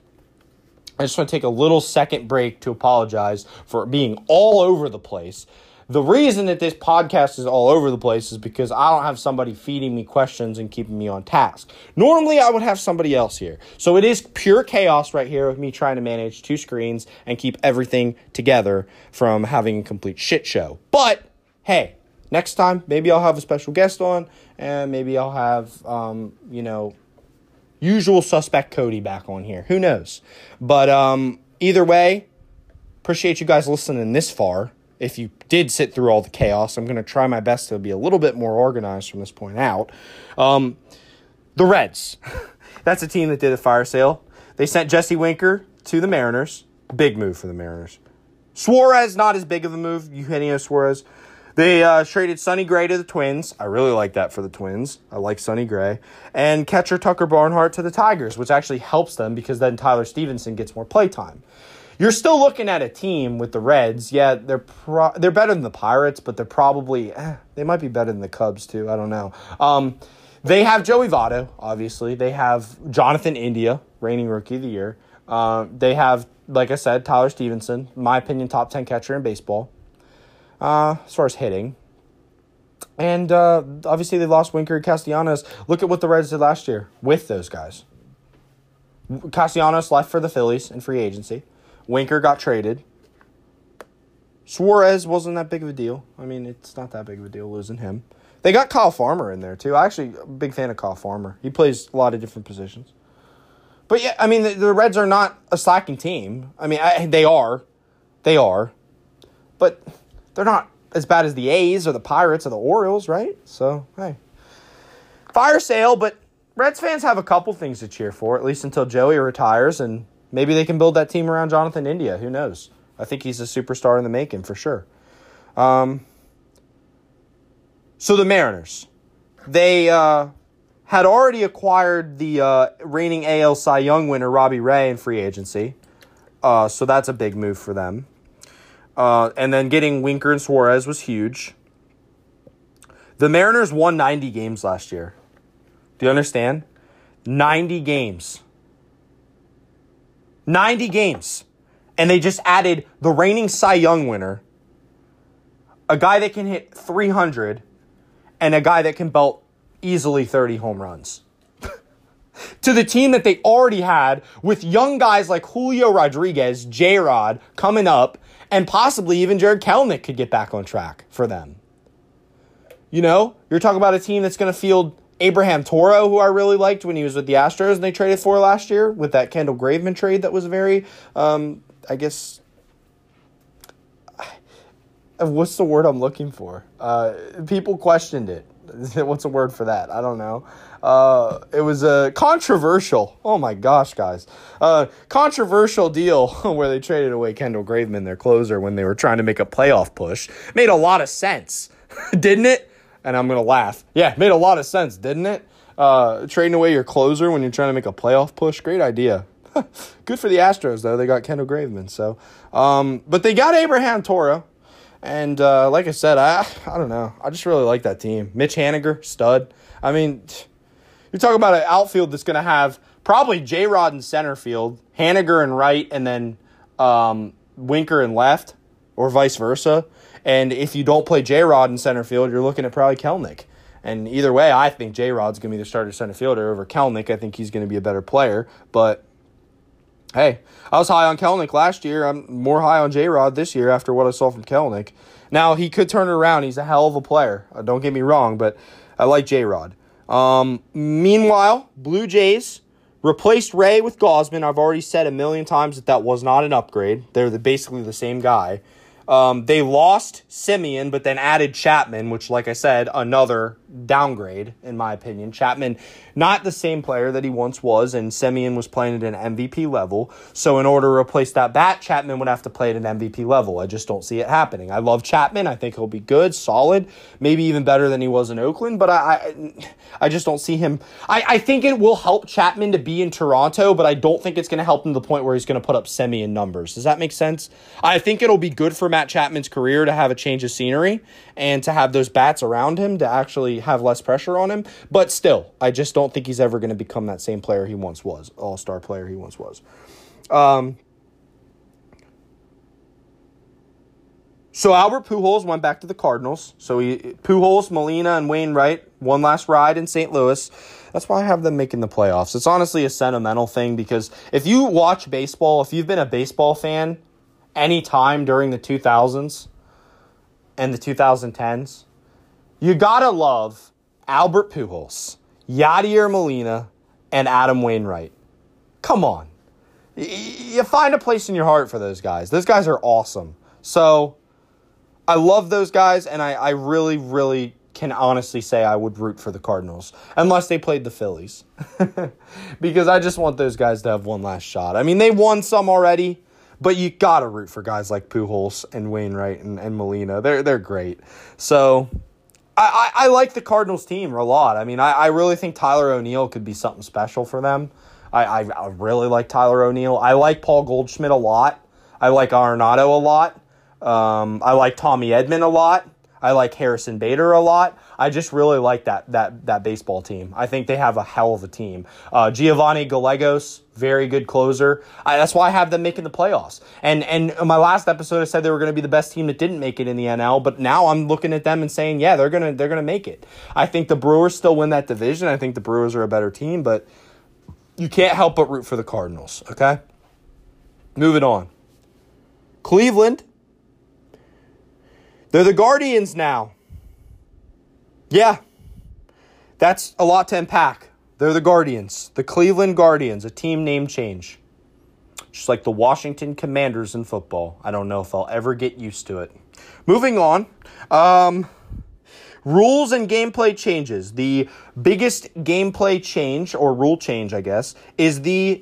I just want to take a little second break to apologize for being all over the place the reason that this podcast is all over the place is because I don't have somebody feeding me questions and keeping me on task. Normally, I would have somebody else here. So it is pure chaos right here with me trying to manage two screens and keep everything together from having a complete shit show. But hey, next time, maybe I'll have a special guest on and maybe I'll have, um, you know, usual suspect Cody back on here. Who knows? But um, either way, appreciate you guys listening this far if you did sit through all the chaos, I'm going to try my best to be a little bit more organized from this point out. Um, the Reds. That's a team that did a fire sale. They sent Jesse Winker to the Mariners. Big move for the Mariners. Suarez, not as big of a move. Eugenio Suarez. They uh, traded Sonny Gray to the Twins. I really like that for the Twins. I like Sonny Gray. And catcher Tucker Barnhart to the Tigers, which actually helps them because then Tyler Stephenson gets more playtime. You're still looking at a team with the Reds. Yeah, they're pro- they're better than the Pirates, but they're probably eh, they might be better than the Cubs too. I don't know. Um, they have Joey Votto, obviously. They have Jonathan India, reigning rookie of the year. Uh, they have, like I said, Tyler Stephenson, my opinion, top ten catcher in baseball. Uh, as far as hitting, and uh, obviously they lost Winker Castellanos. Look at what the Reds did last year with those guys. Castellanos left for the Phillies in free agency. Winker got traded. Suarez wasn't that big of a deal. I mean, it's not that big of a deal losing him. They got Kyle Farmer in there too. I actually a big fan of Kyle Farmer. He plays a lot of different positions. But yeah, I mean, the, the Reds are not a slacking team. I mean, I, they are, they are, but they're not as bad as the A's or the Pirates or the Orioles, right? So hey, fire sale. But Reds fans have a couple things to cheer for, at least until Joey retires and Maybe they can build that team around Jonathan India. Who knows? I think he's a superstar in the making for sure. Um, so the Mariners, they uh, had already acquired the uh, reigning AL Cy Young winner Robbie Ray in free agency. Uh, so that's a big move for them. Uh, and then getting Winker and Suarez was huge. The Mariners won 90 games last year. Do you understand? 90 games. 90 games. And they just added the reigning Cy Young winner, a guy that can hit 300, and a guy that can belt easily 30 home runs. to the team that they already had with young guys like Julio Rodriguez, J Rod coming up, and possibly even Jarred Kelenic could get back on track for them. You know, you're talking about a team that's going to field Abraham Toro, who I really liked when he was with the Astros and they traded for last year with that Kendall Graveman trade that was very, um, I guess, what's the word I'm looking for? Uh, people questioned it. What's a word for that? I don't know. Uh, it was a controversial. Oh my gosh, guys! Uh, controversial deal where they traded away Kendall Graveman, their closer, when they were trying to make a playoff push. Made a lot of sense, didn't it? And I'm gonna laugh. Yeah, made a lot of sense, didn't it? Uh, trading away your closer when you're trying to make a playoff push. Great idea. Good for the Astros though. They got Kendall Graveman. So, um, but they got Abraham Toro. And uh, like I said, I I don't know. I just really like that team. Mitch Haniger, stud. I mean, you're talking about an outfield that's going to have probably J Rod in center field, Haniger in right, and then um, Winker in left, or vice versa. And if you don't play J Rod in center field, you're looking at probably Kelenic. And either way, I think J Rod's going to be the starter center fielder over Kelenic. I think he's going to be a better player. But hey, I was high on Kelenic last year. I'm more high on J Rod this year after what I saw from Kelenic. Now, he could turn it around. He's a hell of a player. Uh, don't get me wrong, but I like J Rod. Um, meanwhile, Blue Jays replaced Ray with Gausman. I've already said a million times that that was not an upgrade. They're the, basically the same guy. Um, they lost Semien, but then added Chapman, which, like I said, another downgrade, in my opinion. Chapman, not the same player that he once was, and Semien was playing at an MVP level. So, in order to replace that bat, Chapman would have to play at an MVP level. I just don't see it happening. I love Chapman. I think he'll be good, solid, maybe even better than he was in Oakland, but I, I, I just don't see him. I, I think it will help Chapman to be in Toronto, but I don't think it's going to help him to the point where he's going to put up Semien numbers. Does that make sense? I think it'll be good for Matt Chapman's career to have a change of scenery and to have those bats around him to actually have less pressure on him. But still, I just don't think he's ever going to become that same player he once was, all star player he once was. Um, so Albert Pujols went back to the Cardinals. So he Pujols, Molina, and Wainwright one last ride in St. Louis. That's why I have them making the playoffs. It's honestly a sentimental thing because if you watch baseball, if you've been a baseball fan any time during the 2000s and the 2010s, you gotta love Albert Pujols, Yadier Molina, and Adam Wainwright. Come on. You find a place in your heart for those guys. Those guys are awesome. So I love those guys, and I, I really, really can honestly say I would root for the Cardinals unless they played the Phillies. because I just want those guys to have one last shot. I mean, they won some already. But you gotta root for guys like Pujols and Wainwright and, and Molina. They're they're great. So I, I, I like the Cardinals team a lot. I mean, I, I really think Tyler O'Neill could be something special for them. I, I, I really like Tyler O'Neill. I like Paul Goldschmidt a lot. I like Arenado a lot. Um, I like Tommy Edman a lot. I like Harrison Bader a lot. I just really like that that that baseball team. I think they have a hell of a team. Uh, Giovanni Gallegos, very good closer. I, that's why I have them making the playoffs. And and my last episode, I said they were going to be the best team that didn't make it in the NL. But now I'm looking at them and saying, yeah, they're gonna they're gonna make it. I think the Brewers still win that division. I think the Brewers are a better team, but you can't help but root for the Cardinals. Okay, moving on. Cleveland they're the Guardians now. Yeah, that's a lot to unpack. They're the Guardians, the Cleveland Guardians, a team name change. Just like the Washington Commanders in football. I don't know if I'll ever get used to it. Moving on. Um, rules and gameplay changes. The biggest gameplay change, or rule change, I guess, is the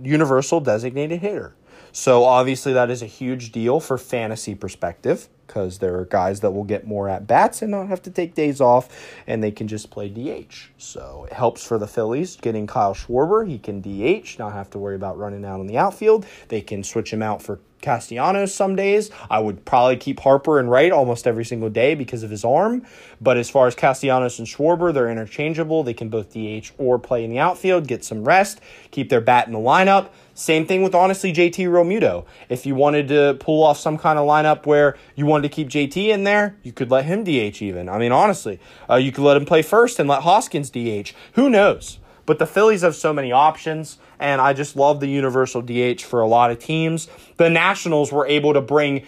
universal designated hitter. So obviously that is a huge deal for fantasy perspective because there are guys that will get more at bats and not have to take days off and they can just play DH. So it helps for the Phillies getting Kyle Schwarber. He can DH, not have to worry about running out in the outfield. They can switch him out for Castellanos some days. I would probably keep Harper and Wright almost every single day because of his arm. But as far as Castellanos and Schwarber, they're interchangeable. They can both DH or play in the outfield, get some rest, keep their bat in the lineup. Same thing with honestly JT Realmuto. If you wanted to pull off some kind of lineup where you wanted to keep JT in there, you could let him DH even. I mean, honestly, uh, you could let him play first and let Hoskins DH. Who knows? But the Phillies have so many options, and I just love the universal DH for a lot of teams. The Nationals were able to bring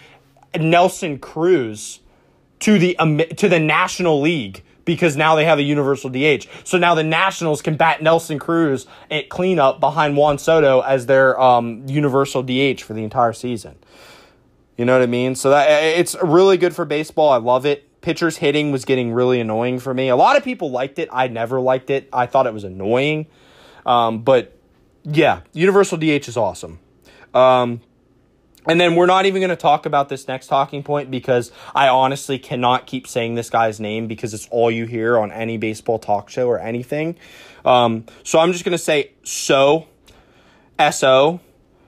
Nelson Cruz to the um, to the National League because now they have a universal DH. So now the Nationals can bat Nelson Cruz at cleanup behind Juan Soto as their um, universal DH for the entire season. You know what I mean? So that it's really good for baseball. I love it. Pitchers hitting was getting really annoying for me. A lot of people liked it. I never liked it. I thought it was annoying. Um, but yeah, universal DH is awesome. Um, and then we're not even going to talk about this next talking point because I honestly cannot keep saying this guy's name because it's all you hear on any baseball talk show or anything. Um, so I'm just going to say so, S O.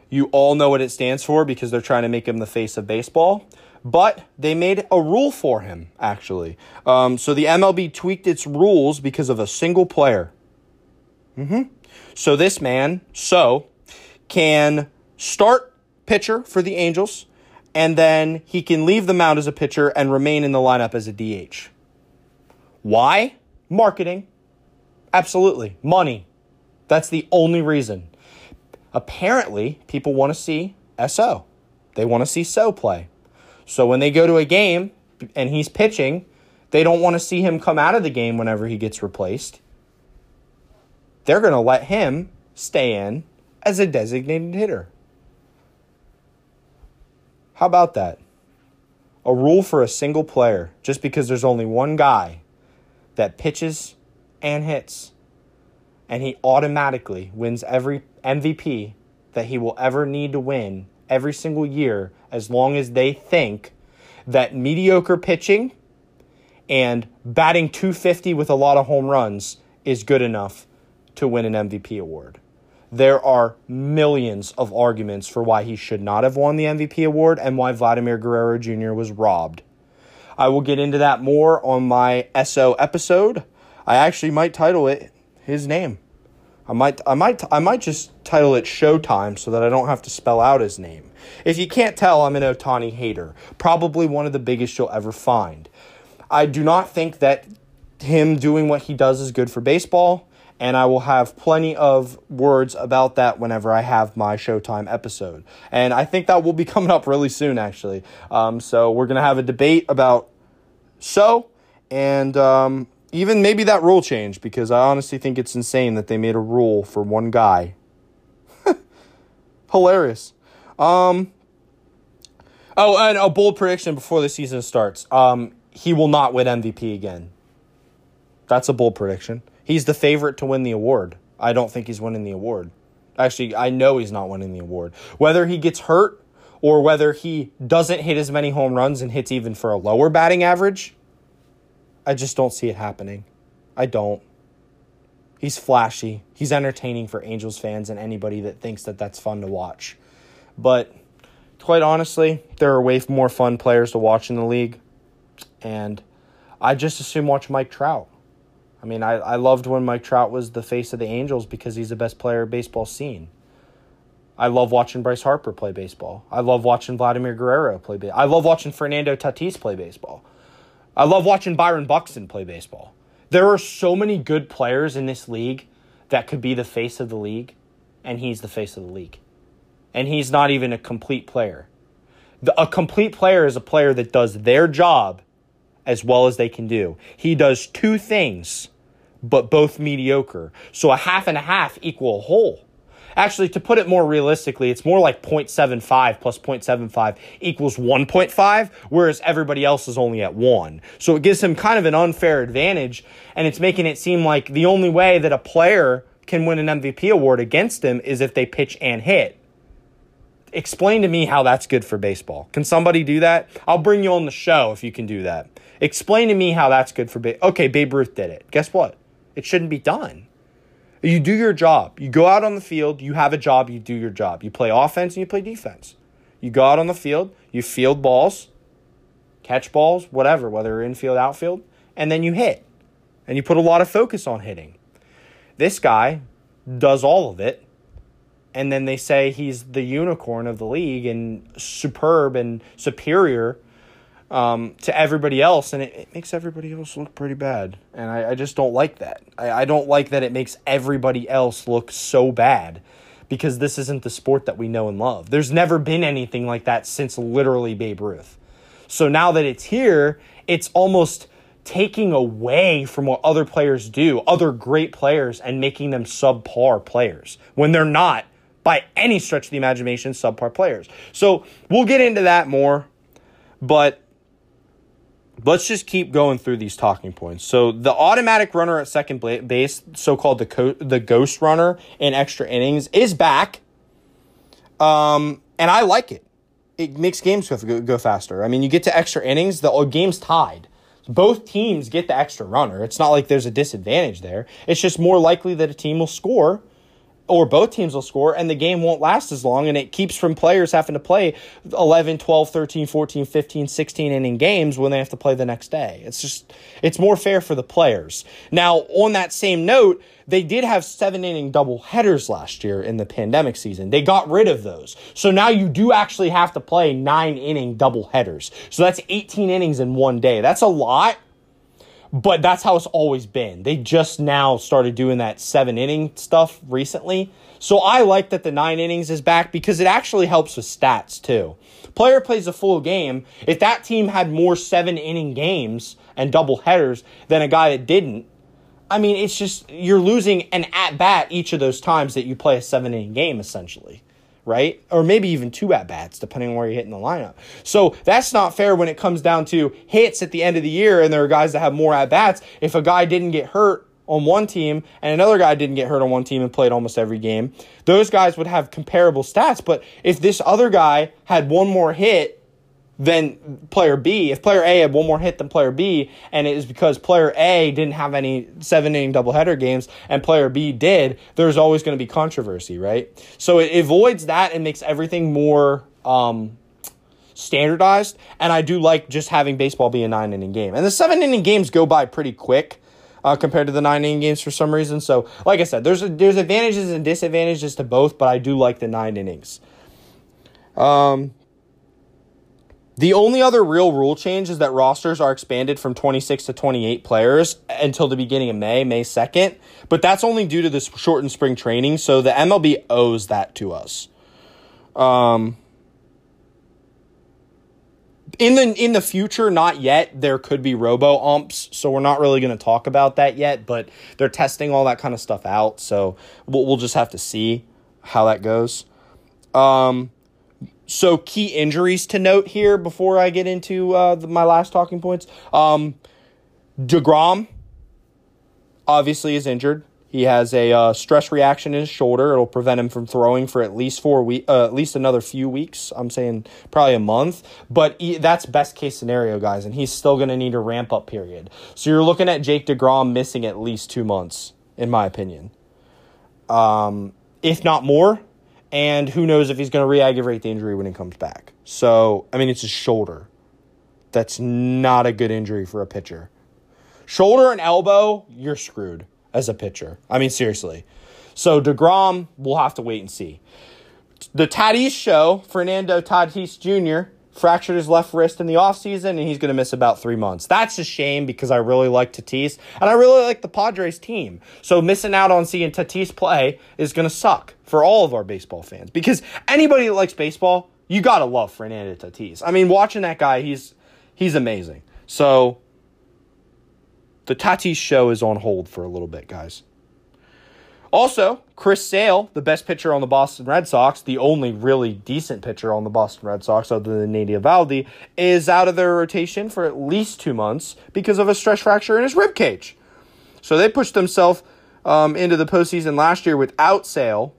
You all know what it stands for because they're trying to make him the face of baseball. But they made a rule for him, actually. Um, so the MLB tweaked its rules because of a single player. Mm-hmm. So this man, so, can start pitcher for the Angels, and then he can leave the mound as a pitcher and remain in the lineup as a DH. Why? Marketing. Absolutely. Money. That's the only reason. Apparently, people want to see SO. They want to see So play. So when they go to a game and he's pitching, they don't want to see him come out of the game whenever he gets replaced. They're going to let him stay in as a designated hitter. How about that? A rule for a single player just because there's only one guy that pitches and hits, and he automatically wins every MVP that he will ever need to win every single year as long as they think that mediocre pitching and batting 250 with a lot of home runs is good enough to win an MVP award there are millions of arguments for why he should not have won the MVP award and why Vladimir Guerrero Jr. was robbed. I will get into that more on my SO episode. I actually might title it his name. I might I might I might just title it Showtime so that I don't have to spell out his name. If you can't tell, I'm an Ohtani hater. Probably one of the biggest you'll ever find. I do not think that him doing what he does is good for baseball and I will have plenty of words about that whenever I have my Showtime episode. And I think that will be coming up really soon, actually. Um, so we're going to have a debate about so, and um, even maybe that rule change, because I honestly think it's insane that they made a rule for one guy. Hilarious. Um, oh, and a bold prediction before the season starts. Um, he will not win MVP again. That's a bold prediction. He's the favorite to win the award. I don't think he's winning the award. Actually, I know he's not winning the award. Whether he gets hurt or whether he doesn't hit as many home runs and hits even for a lower batting average, I just don't see it happening. I don't. He's flashy. He's entertaining for Angels fans and anybody that thinks that that's fun to watch. But quite honestly, there are way more fun players to watch in the league. And I just assume watch Mike Trout. I mean, I, I loved when Mike Trout was the face of the Angels because he's the best player baseball seen. I love watching Bryce Harper play baseball. I love watching Vladimir Guerrero play baseball. I love watching Fernando Tatis play baseball. I love watching Byron Buxton play baseball. There are so many good players in this league that could be the face of the league, and he's the face of the league. And he's not even a complete player. The, a complete player is a player that does their job as well as they can do. He does two things, but both mediocre. So a half and a half equal a whole. Actually, to put it more realistically, it's more like 0.75 plus 0.75 equals 1.5, whereas everybody else is only at 1. So it gives him kind of an unfair advantage, and it's making it seem like the only way that a player can win an MVP award against him is if they pitch and hit. Explain to me how that's good for baseball. Can somebody do that? I'll bring you on the show if you can do that. Explain to me how that's good for Babe. Okay, Babe Ruth did it. Guess what? It shouldn't be done. You do your job. You go out on the field, you have a job, you do your job. You play offense and you play defense. You go out on the field, you field balls, catch balls, whatever, whether infield, outfield, and then you hit. And you put a lot of focus on hitting. This guy does all of it. And then they say he's the unicorn of the league and superb and superior um, to everybody else, and it, it, makes everybody else look pretty bad. And I, I just don't like that. I, I don't like that it makes everybody else look so bad because this isn't the sport that we know and love. There's never been anything like that since literally Babe Ruth. So now that it's here, it's almost taking away from what other players do, other great players, and making them subpar players when they're not, by any stretch of the imagination, subpar players. So we'll get into that more, but let's just keep going through these talking points. So the automatic runner at second base, so called the co- the ghost runner in extra innings, is back. Um, and I like it. It makes games go, go faster. I mean, you get to extra innings, the game's tied. Both teams get the extra runner. It's not like there's a disadvantage there. It's just more likely that a team will score or both teams will score and the game won't last as long and it keeps from players having to play 11 12 13 14 15 16 inning games when they have to play the next day. It's just it's more fair for the players. Now on that same note they did have seven inning double headers last year in the pandemic season. They got rid of those. So now you do actually have to play nine inning double headers so that's 18 innings in one day. That's a lot but that's how it's always been. They just now started doing that seven inning stuff recently. So I like that the nine innings is back because it actually helps with stats too. Player plays a full game. If that team had more seven inning games and double headers than a guy that didn't, I mean, it's just you're losing an at bat each of those times that you play a seven inning game essentially right? Or maybe even two at bats, depending on where you're hitting the lineup. So that's not fair when it comes down to hits at the end of the year, and there are guys that have more at bats. If a guy didn't get hurt on one team and another guy didn't get hurt on one team and played almost every game, those guys would have comparable stats. But if this other guy had one more hit than player B. If player A had one more hit than player B, and it is because player A didn't have any seven inning doubleheader games and player B did, there's always going to be controversy, right? So it avoids that and makes everything more um, standardized. And I do like just having baseball be a nine inning game. And the seven inning games go by pretty quick. Uh, compared to the nine inning games for some reason. So, like I said, there's a, there's advantages and disadvantages to both, but I do like the nine innings. Um, the only other real rule change is that rosters are expanded from 26 to 28 players until the beginning of May, May 2nd. But that's only due to this shortened spring training, so the MLB owes that to us. Um, in the in the future, not yet. There could be robo umps, so we're not really going to talk about that yet. But they're testing all that kind of stuff out, so we'll, we'll just have to see how that goes. Um, so key injuries to note here before I get into uh, the, my last talking points. Um, Degrom obviously is injured. He has a uh, stress reaction in his shoulder. It'll prevent him from throwing for at least four week, uh, at least another few weeks. I'm saying probably a month, but he, that's best case scenario, guys. And he's still going to need a ramp up period. So you're looking at Jake Degrom missing at least two months, in my opinion, um, if not more and who knows if he's going to re-aggravate the injury when he comes back. So, I mean, it's his shoulder. That's not a good injury for a pitcher. Shoulder and elbow, you're screwed as a pitcher. I mean, seriously. So DeGrom, we'll have to wait and see. The Tatis show, Fernando Tatis Jr., fractured his left wrist in the offseason and he's going to miss about three months. That's a shame because I really like Tatis and I really like the Padres team. So missing out on seeing Tatis play is going to suck for all of our baseball fans because anybody that likes baseball, you got to love Fernando Tatis. I mean, watching that guy, he's he's amazing. So the Tatis show is on hold for a little bit, guys. Also, Chris Sale, the best pitcher on the Boston Red Sox, the only really decent pitcher on the Boston Red Sox other than Nady Eovaldi, is out of their rotation for at least two months because of a stress fracture in his rib cage. So they pushed themselves um, into the postseason last year without Sale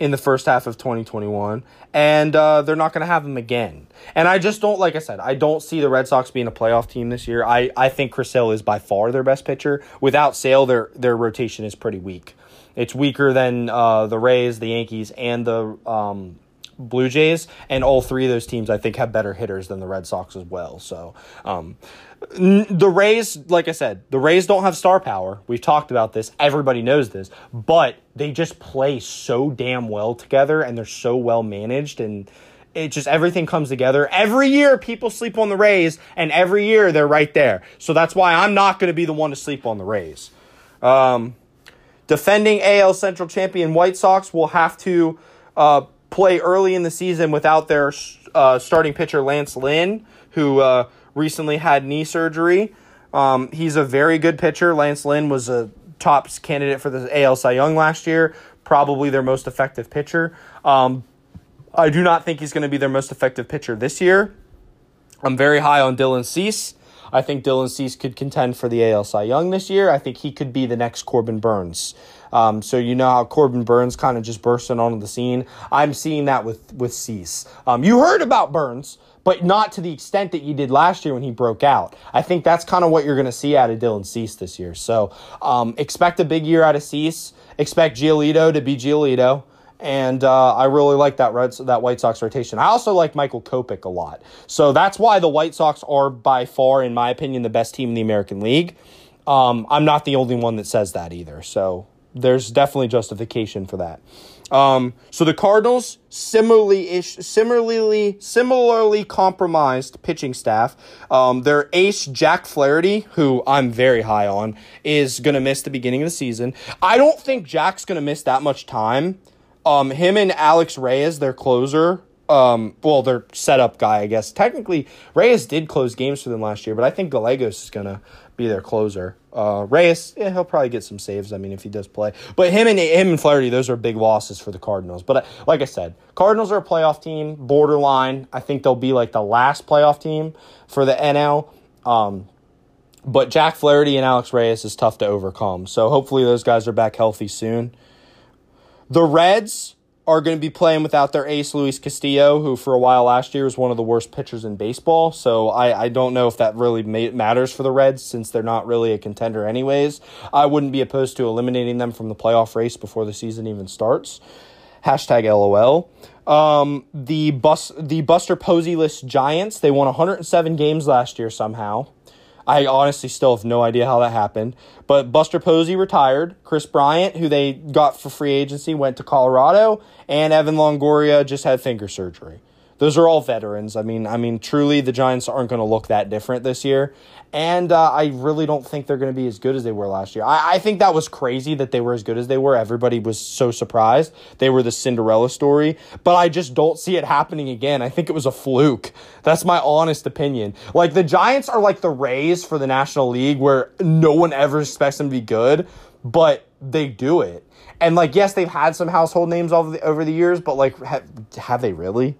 in the first half of 2021, and uh, they're not going to have him again. And I just don't, like I said, I don't see the Red Sox being a playoff team this year. I, I think Chris Sale is by far their best pitcher. Without Sale, their their rotation is pretty weak. It's weaker than uh, the Rays, the Yankees, and the um, Blue Jays, and all three of those teams I think have better hitters than the Red Sox as well. So, um, the Rays, like I said, the Rays don't have star power. We've talked about this. Everybody knows this, but they just play so damn well together, and they're so well managed, and it just everything comes together. Every year people sleep on the Rays, and every year they're right there. So that's why I'm not going to be the one to sleep on the Rays. Um, defending AL Central champion White Sox will have to uh, play early in the season without their uh, starting pitcher Lance Lynn, who uh, recently had knee surgery. Um, he's a very good pitcher. Lance Lynn was a top candidate for the AL Cy Young last year, probably their most effective pitcher. Um, I do not think he's going to be their most effective pitcher this year. I'm very high on Dylan Cease. I think Dylan Cease could contend for the AL Cy Young this year. I think he could be the next Corbin Burnes. Um, so you know how Corbin Burnes kind of just bursting onto the scene. I'm seeing that with with Cease. Um, you heard about Burnes, but not to the extent that you did last year when he broke out. I think that's kind of what you're going to see out of Dylan Cease this year. So um, expect a big year out of Cease. Expect Giolito to be Giolito. And uh, I really like that Red, that White Sox rotation. I also like Michael Kopech a lot. So that's why the White Sox are by far, in my opinion, the best team in the American League. Um, I'm not the only one that says that either. So there's definitely justification for that. Um, so the Cardinals similarly ish, similarly similarly compromised pitching staff. Um, their ace Jack Flaherty, who I'm very high on, is to miss the beginning of the season. I don't think Jack's to miss that much time. Um, him and Alex Reyes, their closer, um, well, their setup guy, I guess. Technically, Reyes did close games for them last year, but I think Gallegos is gonna be their closer. Uh, Reyes, yeah, he'll probably get some saves. I mean, if he does play, but him and him and Flaherty, those are big losses for the Cardinals. But uh, like I said, Cardinals are a playoff team, borderline. I think they'll be like the last playoff team for the NL. Um, but Jack Flaherty and Alex Reyes is tough to overcome. So hopefully those guys are back healthy soon. The Reds are going to be playing without their ace, Luis Castillo, who for a while last year was one of the worst pitchers in baseball. So I, I don't know if that really ma- matters for the Reds since they're not really a contender, anyways. I wouldn't be opposed to eliminating them from the playoff race before the season even starts. Hashtag LOL. Um, the bus, the Buster Posey list Giants. They won 107 games last year somehow. I honestly still have no idea how that happened. But Buster Posey retired. Kris Bryant, who they got for free agency, went to Colorado, and Evan Longoria just had finger surgery. Those are all veterans. I mean, I mean, truly, the Giants aren't going to look that different this year, and uh, I really don't think they're going to be as good as they were last year. I, I think that was crazy that they were as good as they were. Everybody was so surprised. They were the Cinderella story, but I just don't see it happening again. I think it was a fluke. That's my honest opinion. Like the Giants are like the Rays for the National League, where no one ever expects them to be good, but they do it. And like, yes, they've had some household names over the, over the years, but like, have they really?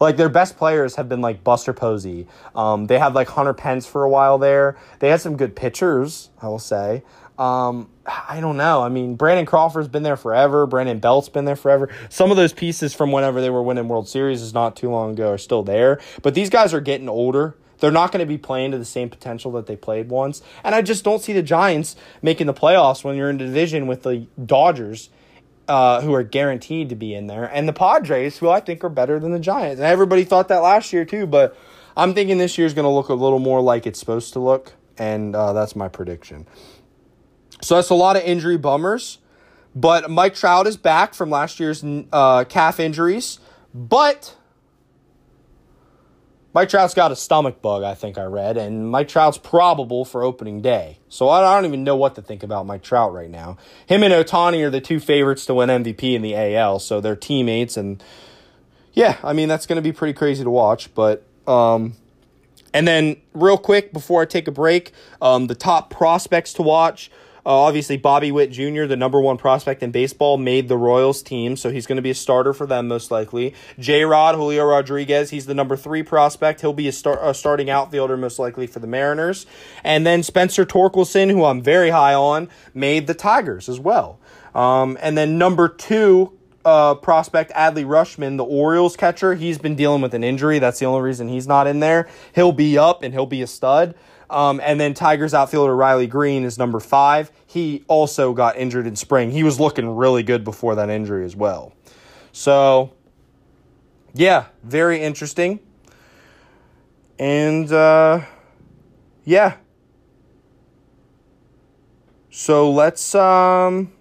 Like their best players have been like Buster Posey. Um, they had like Hunter Pence for a while there. They had some good pitchers, I will say. Um, I don't know. I mean, Brandon Crawford's been there forever. Brandon Belt's been there forever. Some of those pieces from whenever they were winning World Series is not too long ago are still there. But these guys are getting older. They're not going to be playing to the same potential that they played once. And I just don't see the Giants making the playoffs when you're in division with the Dodgers uh, who are guaranteed to be in there, and the Padres, who I think are better than the Giants. And everybody thought that last year too, but I'm thinking this year's going to look a little more like it's supposed to look, and uh, that's my prediction. So that's a lot of injury bummers, but Mike Trout is back from last year's uh, calf injuries, but Mike Trout's got a stomach bug, I think I read, and Mike Trout's probable for opening day. So I don't even know what to think about Mike Trout right now. Him and Ohtani are the two favorites to win MVP in the AL, so they're teammates, and yeah, I mean that's going to be pretty crazy to watch. But um, and then real quick before I take a break, um, the top prospects to watch. Uh, obviously, Bobby Witt Jr., the number one prospect in baseball, made the Royals team, so he's going to be a starter for them most likely. J Rod, Julio Rodriguez, he's the number three prospect. He'll be a, star- a starting outfielder most likely for the Mariners. And then Spencer Torkelson, who I'm very high on, made the Tigers as well. Um, and then number two, uh, prospect Adley Rutschman, the Orioles catcher, he's been dealing with an injury. That's the only reason he's not in there. He'll be up and he'll be a stud. Um, and then Tigers outfielder Riley Greene is number five. He also got injured in spring. He was looking really good before that injury as well. So, yeah, very interesting. And, uh, yeah. So let's, um,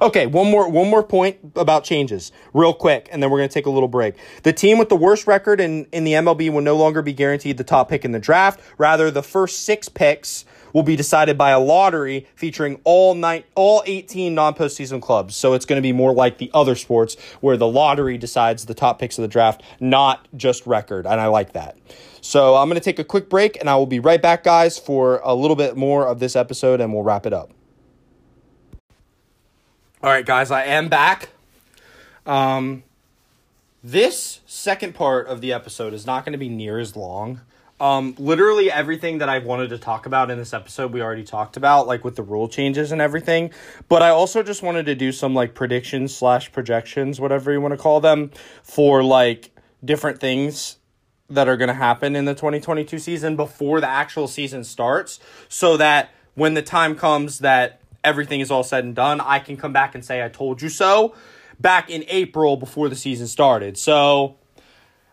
Okay, one more one more point about changes, real quick, and then we're gonna take a little break. The team with the worst record in, in the MLB will no longer be guaranteed the top pick in the draft. Rather, the first six picks will be decided by a lottery featuring all nine, all 18 non-postseason clubs. So it's going to be more like the other sports where the lottery decides the top picks of the draft, not just record. And I like that. So I'm going to take a quick break and I will be right back, guys, for a little bit more of this episode and we'll wrap it up. All right, guys, I am back. Um, this second part of the episode is not going to be near as long. Um, literally everything that I wanted to talk about in this episode, we already talked about, like with the rule changes and everything. But I also just wanted to do some like predictions slash projections, whatever you want to call them, for like different things that are going to happen in the 2022 season before the actual season starts, so that when the time comes that everything is all said and done, I can come back and say I told you so back in April before the season started. So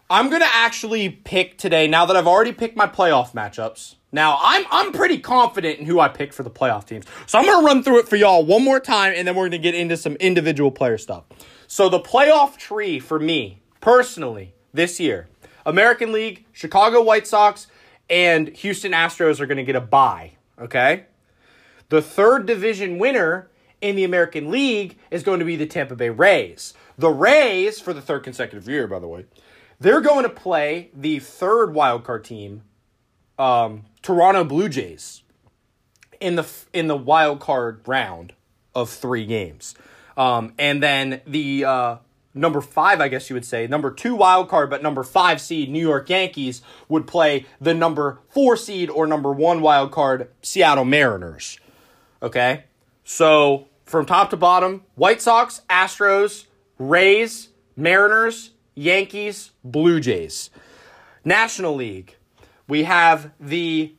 I'm gonna actually pick today. Now that I've already picked my playoff matchups, now I'm I'm pretty confident in who I pick for the playoff teams. So I'm gonna run through it for y'all one more time, and then we're gonna get into some individual player stuff. So the playoff tree for me personally this year, American League, Chicago White Sox, and Houston Astros are gonna get a bye. Okay, the third division winner in the American League is going to be the Tampa Bay Rays. The Rays, for the third consecutive year, by the way, they're going to play the third wild card team, um, Toronto Blue Jays, in the in the wild card round of three games, um, and then the uh, number five, I guess you would say, number two wild card, but number five seed New York Yankees would play the number four seed or number one wild card Seattle Mariners. Okay, so from top to bottom, White Sox, Astros, Rays, Mariners, Yankees, Blue Jays. National League, we have the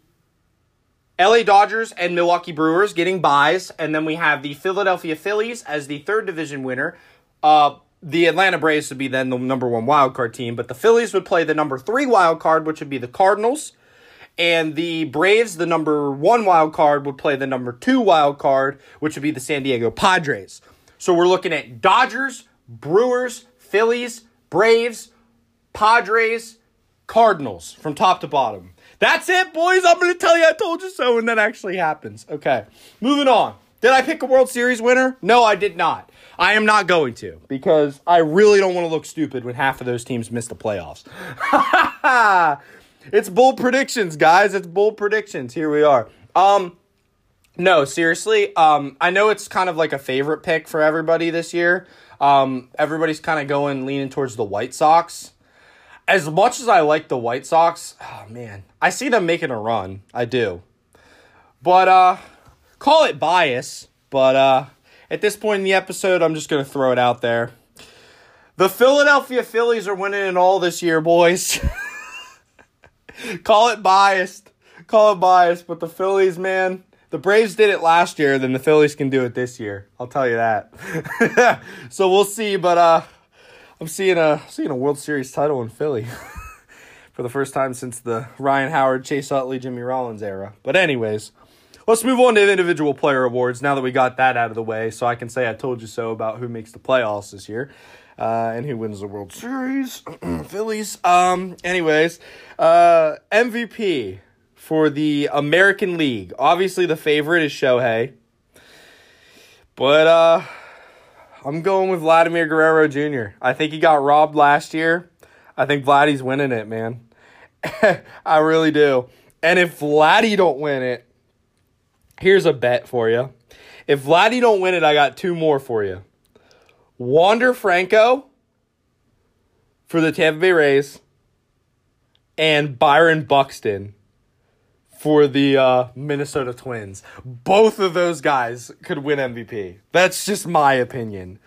LA Dodgers and Milwaukee Brewers getting buys, and then we have the Philadelphia Phillies as the third division winner. Uh, the Atlanta Braves would be then the number one wild card team, but the Phillies would play the number three wild card, which would be the Cardinals. And the Braves, the number one wild card, would play the number two wild card, which would be the San Diego Padres. So we're looking at Dodgers, Brewers, Phillies, Braves, Padres, Cardinals from top to bottom. That's it, boys. I'm going to tell you I told you so when that actually happens. Okay, moving on. Did I pick a World Series winner? No, I did not. I am not going to because I really don't want to look stupid when half of those teams miss the playoffs. it's bold predictions, guys. It's bold predictions. Here we are. Um, no, seriously. Um, I know it's kind of like a favorite pick for everybody this year. Um, everybody's kind of going leaning towards the White Sox. As much as I like the White Sox, oh man, I see them making a run. I do. But uh call it bias, but uh at this point in the episode, I'm just going to throw it out there. The Philadelphia Phillies are winning it all this year, boys. call it biased. Call it biased, but the Phillies, man, the Braves did it last year, then the Phillies can do it this year. I'll tell you that. so we'll see, but uh I'm seeing a seeing a World Series title in Philly for the first time since the Ryan Howard, Chase Utley, Jimmy Rollins era. But anyways, let's move on to the individual player awards now that we got that out of the way, so I can say I told you so about who makes the playoffs this year. Uh, and who wins the World Series? Phillies. Um. Anyways, uh, MVP for the American League. Obviously, the favorite is Shohei. But uh, I'm going with Vladimir Guerrero Jr. I think he got robbed last year. I think Vladdy's winning it, man. I really do. And if Vladdy don't win it, here's a bet for you. If Vladdy don't win it, I got two more for you. Wander Franco for the Tampa Bay Rays and Byron Buxton for the uh, Minnesota Twins. Both of those guys could win MVP. That's just my opinion.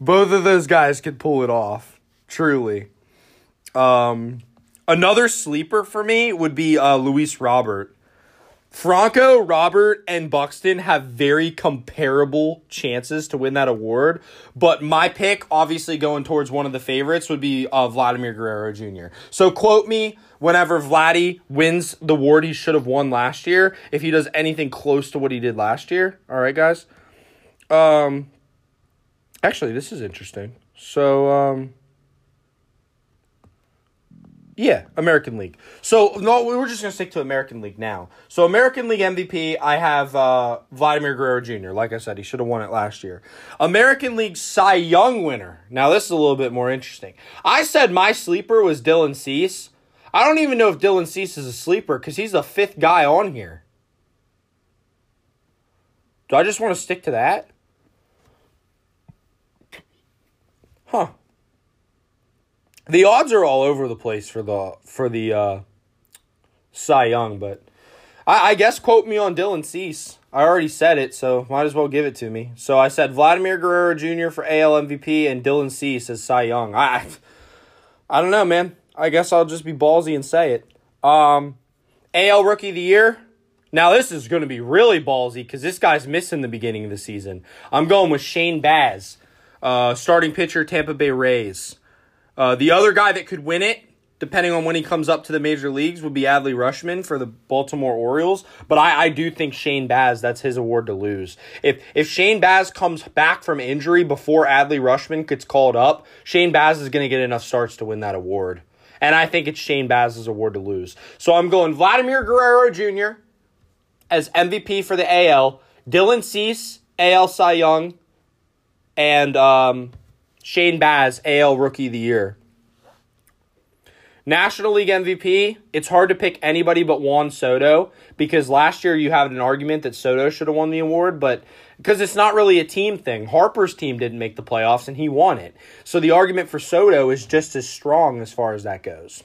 Both of those guys could pull it off. Truly. Um, another sleeper for me would be uh, Luis Robert. Franco, Robert, and Buxton have very comparable chances to win that award, but my pick, obviously going towards one of the favorites, would be uh, Vladimir Guerrero Jr. So quote me whenever Vladdy wins the award he should have won last year, if he does anything close to what he did last year. All right, guys. Um, Actually, this is interesting. So, um, yeah, American League. So no, we were just gonna stick to American League now. So American League MVP, I have uh, Vladimir Guerrero Jr. Like I said, he should have won it last year. American League Cy Young winner. Now this is a little bit more interesting. I said my sleeper was Dylan Cease. I don't even know if Dylan Cease is a sleeper because he's the fifth guy on here. Do I just want to stick to that? Huh the odds are all over the place for the for the uh, Cy Young, but I, I guess quote me on Dylan Cease. I already said it, so might as well give it to me. So I said Vladimir Guerrero Jr. for AL MVP and Dylan Cease as Cy Young. I I don't know, man. I guess I'll just be ballsy and say it. Um, AL Rookie of the Year. Now this is going to be really ballsy because this guy's missing the beginning of the season. I'm going with Shane Baz, uh, starting pitcher, Tampa Bay Rays. Uh, the other guy that could win it, depending on when he comes up to the major leagues, would be Adley Rutschman for the Baltimore Orioles. But I, I do think Shane Baz, that's his award to lose. If if Shane Baz comes back from injury before Adley Rutschman gets called up, Shane Baz is going to get enough starts to win that award. And I think it's Shane Baz's award to lose. So I'm going Vladimir Guerrero Jr. as MVP for the AL, Dylan Cease, AL Cy Young, and um, Shane Baz, AL Rookie of the Year. National League MVP, it's hard to pick anybody but Juan Soto because last year you had an argument that Soto should have won the award, but because it's not really a team thing. Harper's team didn't make the playoffs and he won it. So the argument for Soto is just as strong as far as that goes.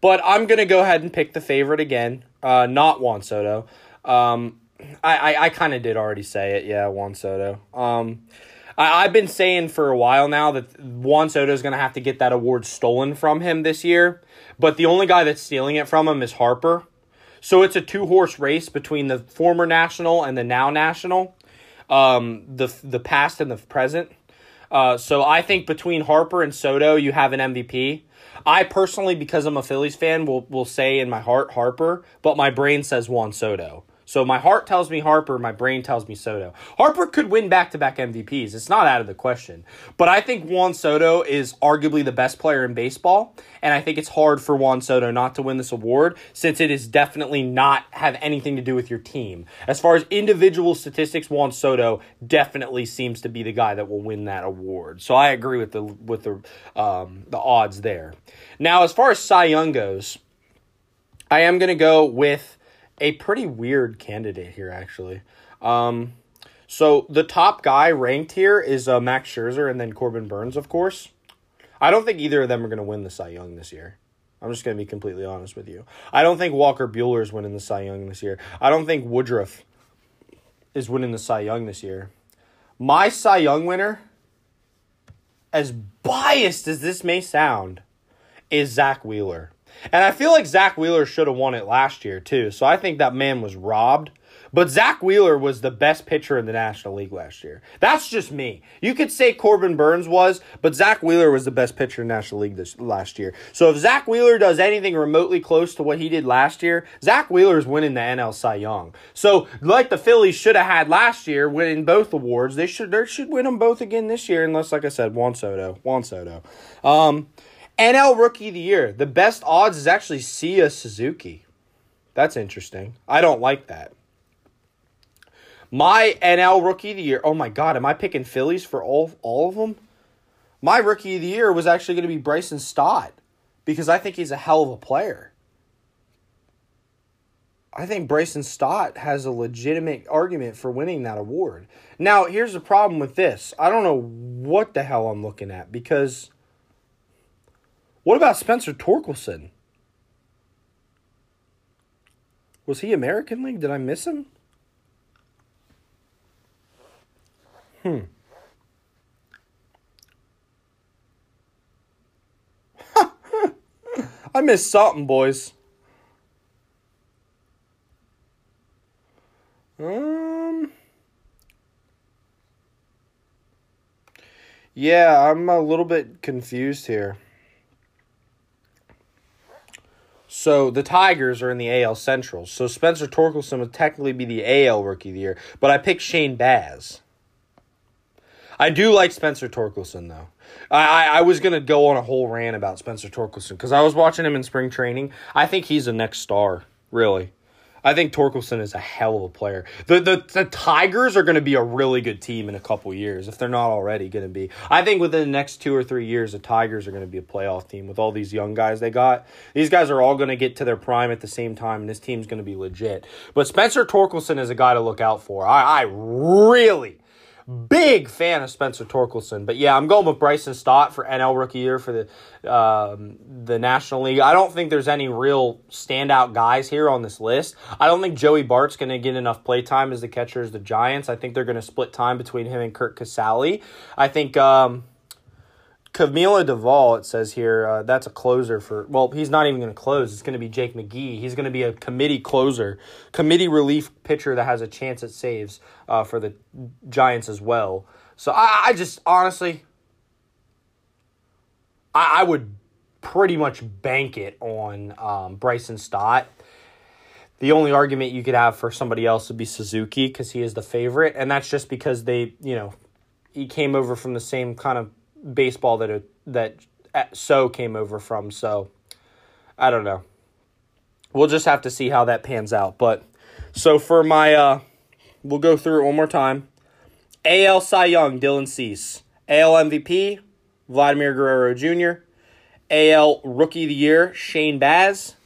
But I'm going to go ahead and pick the favorite again, uh, not Juan Soto. Um, I, I, I kind of did already say it. Yeah, Juan Soto. Um, I, have been saying for a while now that Juan Soto is going to have to get that award stolen from him this year, but the only guy that's stealing it from him is Harper. So it's a two horse race between the former national and the now national, um, the the past and the present. Uh, so I think between Harper and Soto, you have an MVP. I personally, because I'm a Phillies fan, will will say in my heart Harper, but my brain says Juan Soto. So my heart tells me Harper, my brain tells me Soto. Harper could win back to back MVPs. It's not out of the question. But I think Juan Soto is arguably the best player in baseball. And I think it's hard for Juan Soto not to win this award since it is definitely not have anything to do with your team. As far as individual statistics, Juan Soto definitely seems to be the guy that will win that award. So I agree with the with the um, the odds there. Now, as far as Cy Young goes, I am going to go with a pretty weird candidate here, actually. Um, so the top guy ranked here is uh, Max Scherzer and then Corbin Burnes, of course. I don't think either of them are going to win the Cy Young this year. I'm just going to be completely honest with you. I don't think Walker Buehler is winning the Cy Young this year. I don't think Woodruff is winning the Cy Young this year. My Cy Young winner, as biased as this may sound, is Zack Wheeler. And I feel like Zack Wheeler should have won it last year, too. So I think that man was robbed. But Zack Wheeler was the best pitcher in the National League last year. That's just me. You could say Corbin Burnes was, but Zack Wheeler was the best pitcher in the National League this last year. So if Zack Wheeler does anything remotely close to what he did last year, Zack Wheeler is winning the NL Cy Young. So like the Phillies should have had last year, winning both awards, they should they should win them both again this year, unless like I said, Juan Soto, Juan Soto. Um, NL Rookie of the Year. The best odds is actually Seiya Suzuki. That's interesting. I don't like that. My NL Rookie of the Year. Oh my God, am I picking Phillies for all all of them? My Rookie of the Year was actually going to be Bryson Stott because I think he's a hell of a player. I think Bryson Stott has a legitimate argument for winning that award. Now, here's the problem with this. I don't know what the hell I'm looking at because what about Spencer Torkelson? Was he American League? Did I miss him? Hmm. I missed something, boys. Um. Yeah, I'm a little bit confused here. So the Tigers are in the AL Central. So Spencer Torkelson would technically be the AL Rookie of the Year, but I picked Shane Baz. I do like Spencer Torkelson though. I, I, I was gonna go on a whole rant about Spencer Torkelson because I was watching him in spring training. I think he's the next star, really. I think Torkelson is a hell of a player. The the, the Tigers are going to be a really good team in a couple years if they're not already going to be. I think within the next two or three years, the Tigers are going to be a playoff team with all these young guys they got. These guys are all going to get to their prime at the same time, and this team's going to be legit. But Spencer Torkelson is a guy to look out for. I, I really Big fan of Spencer Torkelson, but yeah, I'm going with Bryson Stott for NL Rookie Year for the um, the National League. I don't think there's any real standout guys here on this list. I don't think Joey Bart's going to get enough play time as the catcher as the Giants. I think they're going to split time between him and Curt Casali. I think um, Camilo Doval, it says here, uh, that's a closer for. Well, he's not even going to close. It's going to be Jake McGee. He's going to be a committee closer, committee relief pitcher that has a chance at saves uh, for the Giants as well. So I, I just honestly, I, I, would pretty much bank it on um, Bryson Stott. The only argument you could have for somebody else would be Suzuki because he is the favorite, and that's just because they, you know, he came over from the same kind of baseball that it, that So came over from. So I don't know. We'll just have to see how that pans out. But so for my, uh, we'll go through it one more time. AL Cy Young, Dylan Cease. AL MVP, Vladimir Guerrero Jr. AL Rookie of the Year, Shane Baz.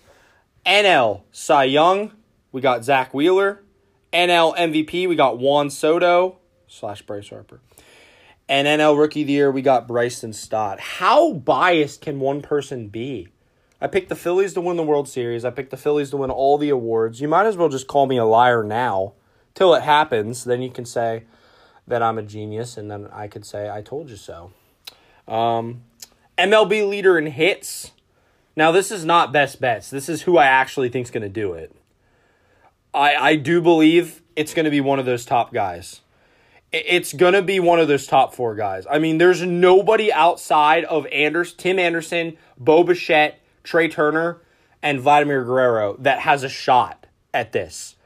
NL Cy Young, we got Zack Wheeler. NL MVP, we got Juan Soto slash Bryce Harper. And NL Rookie of the Year, we got Bryson Stott. How biased can one person be? I picked the Phillies to win the World Series. I picked the Phillies to win all the awards. You might as well just call me a liar now till it happens. Then you can say that I'm a genius, and then I could say, I told you so. Um, MLB leader in hits. Now, this is not best bets. This is who I actually think is going to do it. I, I do believe it's going to be one of those top guys it's gonna be one of those top four guys. I mean, there's nobody outside of Anders, Tim Anderson, Bo Bichette, Trea Turner, and Vladimir Guerrero that has a shot at this.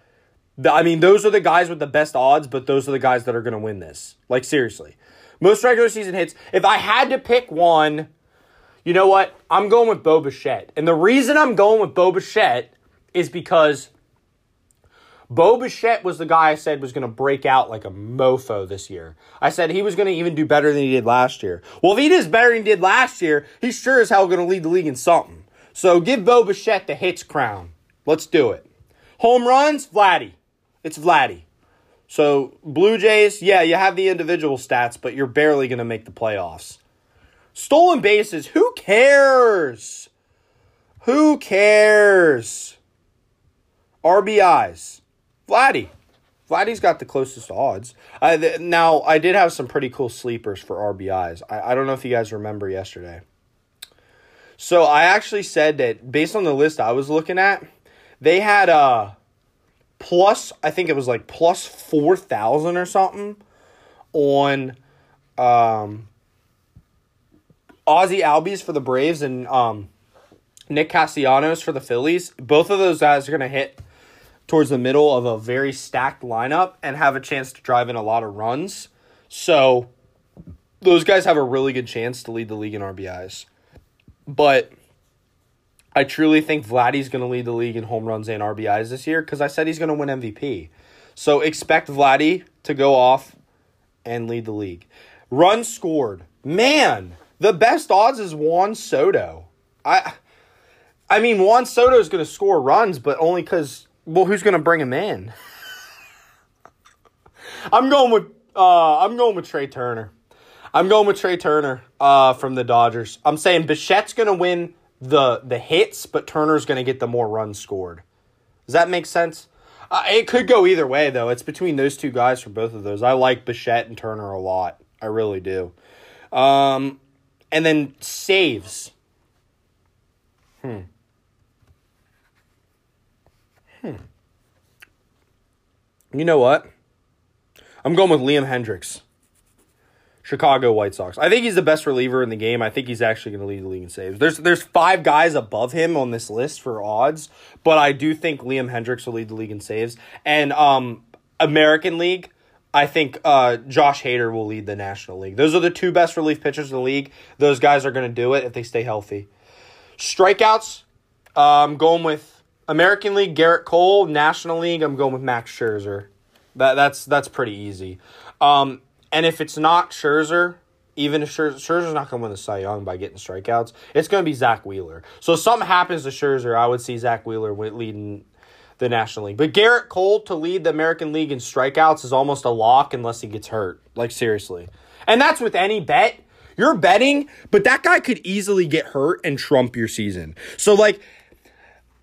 I mean, those are the guys with the best odds, but those are the guys that are gonna win this. Like seriously, most regular season hits. If I had to pick one, you know what? I'm going with Bo Bichette, and the reason I'm going with Bo Bichette is because Bo Bichette was the guy I said was going to break out like a mofo this year. I said he was going to even do better than he did last year. Well, if he does better than he did last year, he's sure as hell going to lead the league in something. So give Bo Bichette the hits crown. Let's do it. Home runs, Vladdy. It's Vladdy. So Blue Jays, yeah, you have the individual stats, but you're barely going to make the playoffs. Stolen bases, who cares? Who cares? RBIs. Vladdy. Vladdy's got the closest odds. I, th- now, I did have some pretty cool sleepers for RBIs. I, I don't know if you guys remember yesterday. So I actually said that based on the list I was looking at, they had a uh, plus, I think it was like plus 4,000 or something on um, Ozzy Albies for the Braves and um, Nick Castellanos for the Phillies. Both of those guys are going to hit towards the middle of a very stacked lineup and have a chance to drive in a lot of runs. So those guys have a really good chance to lead the league in RBIs. But I truly think Vladdy's going to lead the league in home runs and RBIs this year because I said he's going to win MVP. So expect Vladdy to go off and lead the league. Runs scored. Man, the best odds is Juan Soto. I I mean Juan Soto is going to score runs, but only cuz well, who's going to bring him in? I'm going with uh, I'm going with Trea Turner. I'm going with Trea Turner uh, from the Dodgers. I'm saying Bichette's going to win the the hits, but Turner's going to get the more runs scored. Does that make sense? Uh, it could go either way, though. It's between those two guys for both of those. I like Bichette and Turner a lot. I really do. Um, and then saves. Hmm. Hmm. You know what? I'm going with Liam Hendriks. Chicago White Sox. I think he's the best reliever in the game. I think he's actually going to lead the league in saves. There's there's five guys above him on this list for odds, but I do think Liam Hendriks will lead the league in saves. And um, American League, I think uh, Josh Hader will lead the National League. Those are the two best relief pitchers in the league. Those guys are going to do it if they stay healthy. Strikeouts, uh, I'm going with American League Gerrit Cole. National League, I'm going with Max Scherzer. That that's that's pretty easy. Um, and if it's not Scherzer, even if Scherzer, Scherzer's not going to win the Cy Young by getting strikeouts, it's going to be Zack Wheeler. So if something happens to Scherzer, I would see Zack Wheeler leading the National League. But Gerrit Cole to lead the American League in strikeouts is almost a lock unless he gets hurt. Like, seriously. And that's with any bet. You're betting, but that guy could easily get hurt and trump your season. So, like,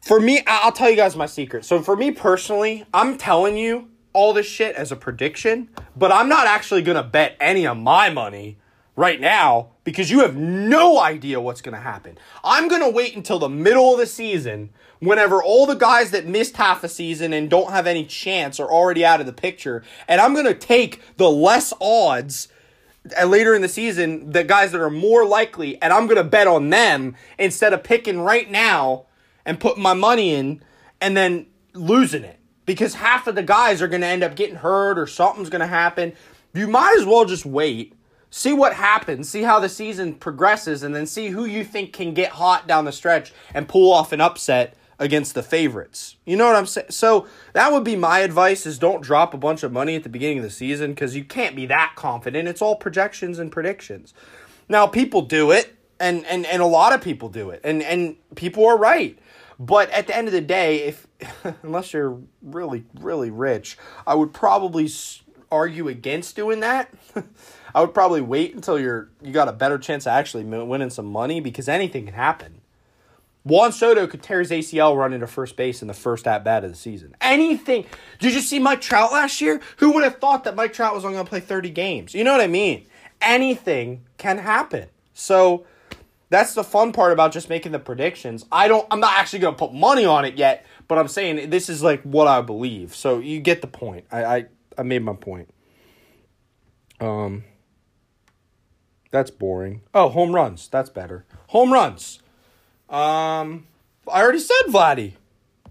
for me, I'll tell you guys my secret. So, for me personally, I'm telling you all this shit as a prediction, but I'm not actually to bet any of my money right now because you have no idea what's going to happen. I'm going to wait until the middle of the season whenever all the guys that missed half a season and don't have any chance are already out of the picture, and I'm going to take the less odds uh, later in the season, the guys that are more likely, and I'm going to bet on them instead of picking right now and putting my money in and then losing it because half of the guys are going to end up getting hurt or something's going to happen. You might as well just wait see what happens, see how the season progresses, and then see who you think can get hot down the stretch and pull off an upset against the favorites. You know what I'm saying? So that would be my advice is don't drop a bunch of money at the beginning of the season because you can't be that confident. It's all projections and predictions. Now people do it and, and, and a lot of people do it and, and people are right. But at the end of the day, if unless you're really, really rich, I would probably argue against doing that. I would probably wait until you're you got a better chance of actually winning some money because anything can happen. Juan Soto could tear his ACL running to first base in the first at bat of the season. Anything. Did you see Mike Trout last year? Who would have thought that Mike Trout was only going to play 30 games? You know what I mean? Anything can happen. So that's the fun part about just making the predictions. I don't I'm not actually to put money on it yet, but I'm saying this is like what I believe. So you get the point. I I, I made my point. Um that's boring. Oh, home runs. That's better. Home runs. Um, I already said Vladdy.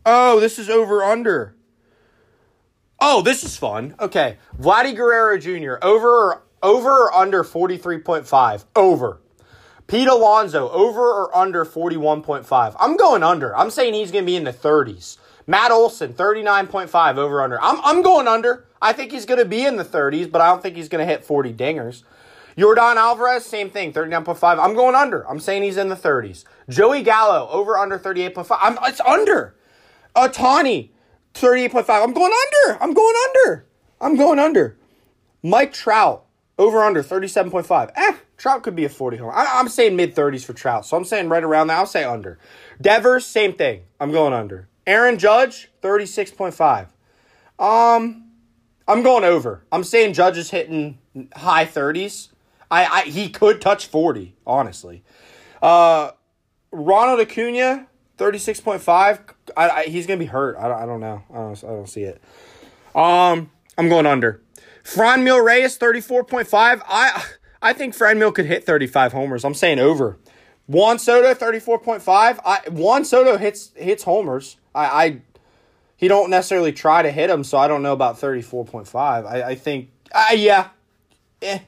Oh, this is over under. Oh, this is fun. Okay, Vladdy Guerrero Jr. over or over or under forty three point five. Over. Pete Alonso over or under forty one point five. I'm going under. I'm saying he's going to be in the thirties. Matt Olson, 39.5 over under. I'm, I'm going under. I think he's going to be in the 30s, but I don't think he's going to hit 40 dingers. Yordan Alvarez, same thing, 39.5. I'm going under. I'm saying he's in the 30s. Joey Gallo, over under 38.5. I'm, it's under. Ohtani, 38.5. I'm going under. I'm going under. I'm going under. Mike Trout, over under 37.5. Eh, Trout could be a 40 home. I, am saying mid 30s for Trout, so I'm saying right around there. I'll say under. Devers, same thing. I'm going under. Aaron Judge, 36.5. Um, I'm going over. I'm saying Judge is hitting high 30s. I, I he could touch 40, honestly. Uh, Ronald Acuna, 36.5. I, I, he's going to be hurt. I don't, I don't know. I don't, I don't see it. Um, I'm going under. Franmil Reyes, 34.5. I I think Franmil could hit 35 homers. I'm saying over. Juan Soto, 34.5. I Juan Soto hits hits homers. I, I he don't necessarily try to hit them, so I don't know about 34.5. I, I think, uh, yeah, eh,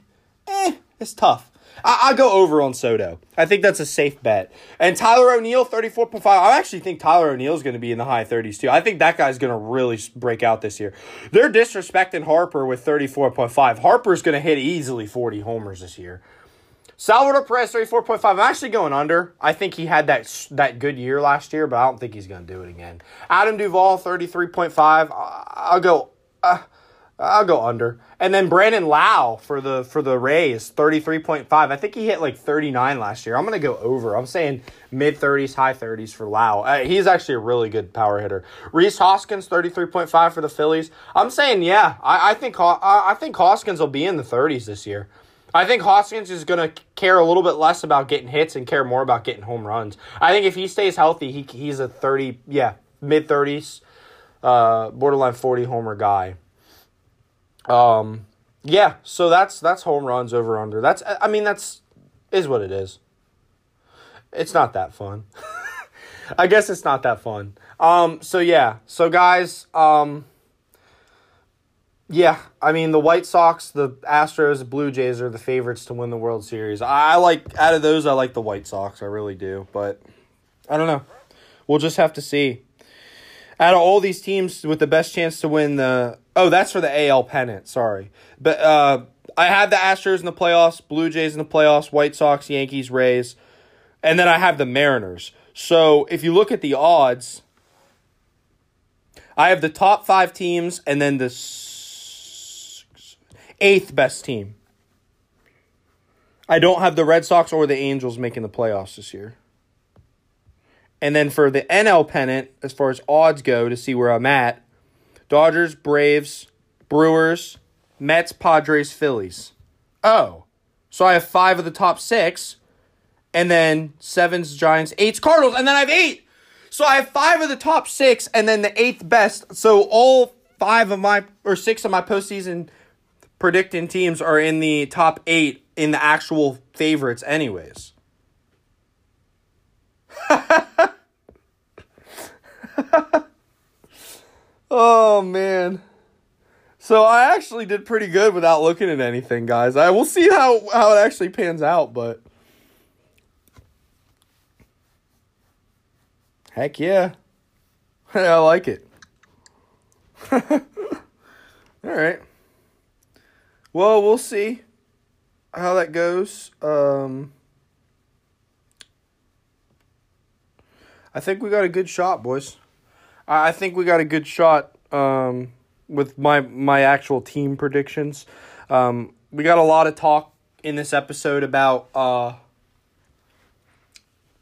eh, it's tough. I, will go over on Soto. I think that's a safe bet. And Tyler O'Neill, 34.5. I actually think Tyler O'Neill is going to be in the high 30s too. I think that guy's going to really break out this year. They're disrespecting Harper with 34.5. Harper's going to hit easily 40 homers this year. Salvador Perez, 34.5. I'm actually going under. I think he had that that good year last year, but I don't think he's going to do it again. Adam Duvall, 33.5. I'll go. Uh, I'll go under. And then Brandon Lowe for the for the Rays, 33.5. I think he hit like 39 last year. I'm going to go over. I'm saying mid 30s, high 30s for Lowe. Uh, he's actually a really good power hitter. Rhys Hoskins, 33.5 for the Phillies. I'm saying, yeah, I, I think I think Hoskins will be in the 30s this year. I think Hoskins is going to care a little bit less about getting hits and care more about getting home runs. I think if he stays healthy, he he's a 30, yeah, mid 30s, uh, borderline 40 homer guy. Um, yeah, so that's that's home runs over under. That's I mean that's is what it is. It's not that fun. I guess it's not that fun. Um, so yeah, so guys, um, Yeah, I mean the White Sox, the Astros, the Blue Jays are the favorites to win the World Series. I like out of those, I like the White Sox. I really do, but I don't know. We'll just have to see. Out of all these teams with the best chance to win the oh, that's for the AL pennant. Sorry, but uh, I have the Astros in the playoffs, Blue Jays in the playoffs, White Sox, Yankees, Rays, and then I have the Mariners. So if you look at the odds, I have the top five teams and then the eighth best team. I don't have the Red Sox or the Angels making the playoffs this year. And then for the NL pennant, as far as odds go, to see where I'm at, Dodgers, Braves, Brewers, Mets, Padres, Phillies. Oh, so I have five of the top six, and then sevens, Giants, eights, Cardinals, and then I have eight. So I have five of the top six, and then the eighth best. So all five of my or six of my postseason predicting teams are in the top eight in the actual favorites, anyways. oh man. So I actually did pretty good without looking at anything, guys. I will see how how it actually pans out, but Heck yeah. I like it. All right. Well, we'll see how that goes. Um I think we got a good shot, boys. I think we got a good shot um, with my my actual team predictions. Um, we got a lot of talk in this episode about uh,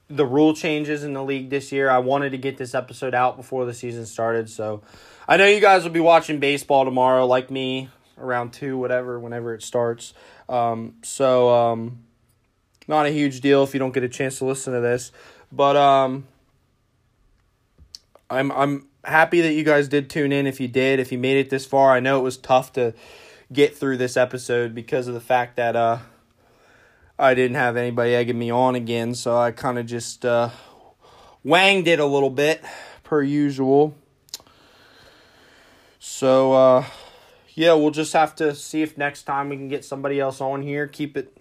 the rule changes in the league this year. I wanted to get this episode out before the season started, so I know you guys will be watching baseball tomorrow, like me, around two, whatever, whenever it starts. Um, so um, not a huge deal if you don't get a chance to listen to this, but um I'm I'm happy that you guys did tune in. If you did, if you made it this far, I know it was tough to get through this episode because of the fact that uh I didn't have anybody egging me on again, so I kind of just uh wanged it a little bit per usual. So uh yeah, we'll just have to see if next time we can get somebody else on here. Keep it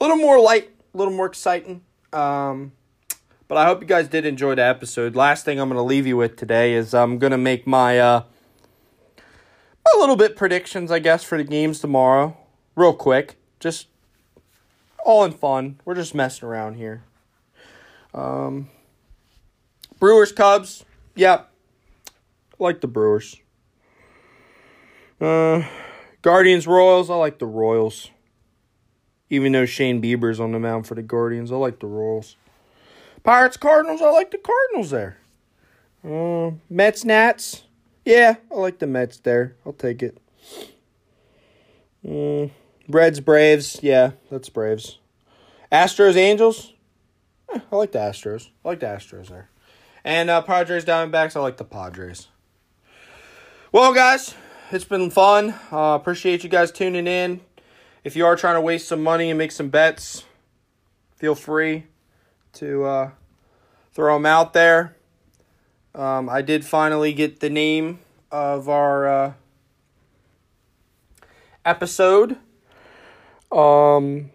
a little more light, a little more exciting. Um but I hope you guys did enjoy the episode. Last thing I'm going to leave you with today is I'm going to make my uh, a little bit predictions, I guess, for the games tomorrow. Real quick. Just all in fun. We're just messing around here. Um, Brewers, Cubs. Yep. Like the Brewers. Uh, Guardians, Royals. I like the Royals. Even though Shane Bieber's on the mound for the Guardians, I like the Royals. Pirates, Cardinals, I like the Cardinals there. Uh, Mets, Nats. Yeah, I like the Mets there. I'll take it. Mm, Reds, Braves. Yeah, that's Braves. Astros, Angels. Eh, I like the Astros. I like the Astros there. And uh, Padres, Diamondbacks. I like the Padres. Well, guys, it's been fun. Uh, appreciate you guys tuning in. If you are trying to waste some money and make some bets, feel free to uh, throw them out there. Um, I did finally get the name of our uh, episode. Um,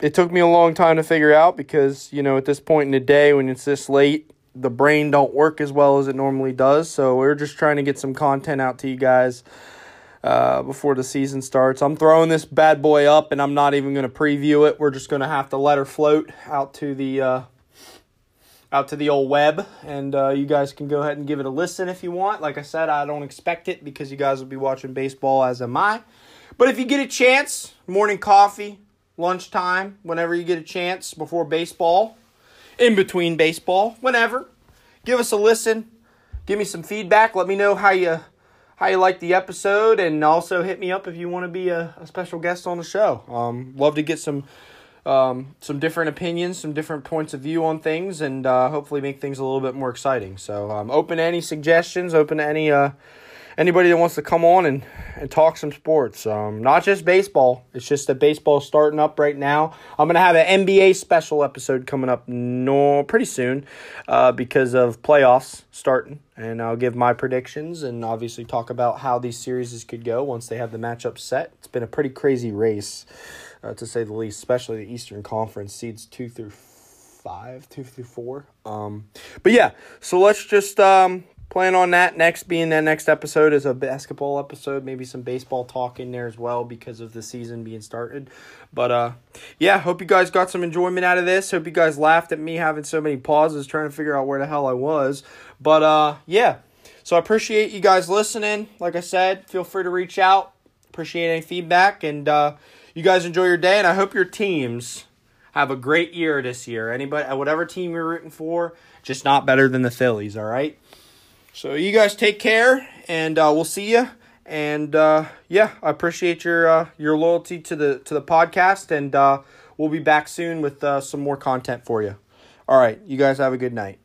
it took me a long time to figure out because you know at this point in the day when it's this late, the brain don't work as well as it normally does. So we're just trying to get some content out to you guys uh, before the season starts. I'm throwing this bad boy up, and I'm not even going to preview it. We're just going to have to let her float out to the uh, out to the old web, and uh, you guys can go ahead and give it a listen if you want. Like I said, I don't expect it because you guys will be watching baseball, as am I. But if you get a chance, morning coffee, lunchtime, whenever you get a chance before baseball, in between baseball, whenever, give us a listen. Give me some feedback. Let me know how you how you like the episode, and also hit me up if you want to be a, a special guest on the show. Um, love to get some um, some different opinions, some different points of view on things, and uh, hopefully make things a little bit more exciting. So, um, open to any suggestions, open to any uh, anybody that wants to come on and, and talk some sports. Um, not just baseball. It's just that baseball's starting up right now. I'm gonna have an NBA special episode coming up no pretty soon, uh, because of playoffs starting, and I'll give my predictions and obviously talk about how these series could go once they have the matchup set. It's been a pretty crazy race, uh, to say the least, especially the Eastern Conference seeds two through five, two through four. Um, but yeah, so let's just um, plan on that. Next being that next episode is a basketball episode maybe some baseball talk in there as well because of the season being started. But uh yeah hope you guys got some enjoyment out of this. Hope you guys laughed at me having so many pauses trying to figure out where the hell i was. But uh yeah. So i appreciate you guys listening. Like i said feel free to reach out. Appreciate any feedback. And uh you guys enjoy your day. And i hope your teams have a great year this year. Anybody whatever team you're rooting for just not better than the phillies all right so you guys take care, and uh, we'll see you. And uh, yeah, I appreciate your uh, your loyalty to the to the podcast, and uh, we'll be back soon with uh, some more content for you. All right, you guys have a good night.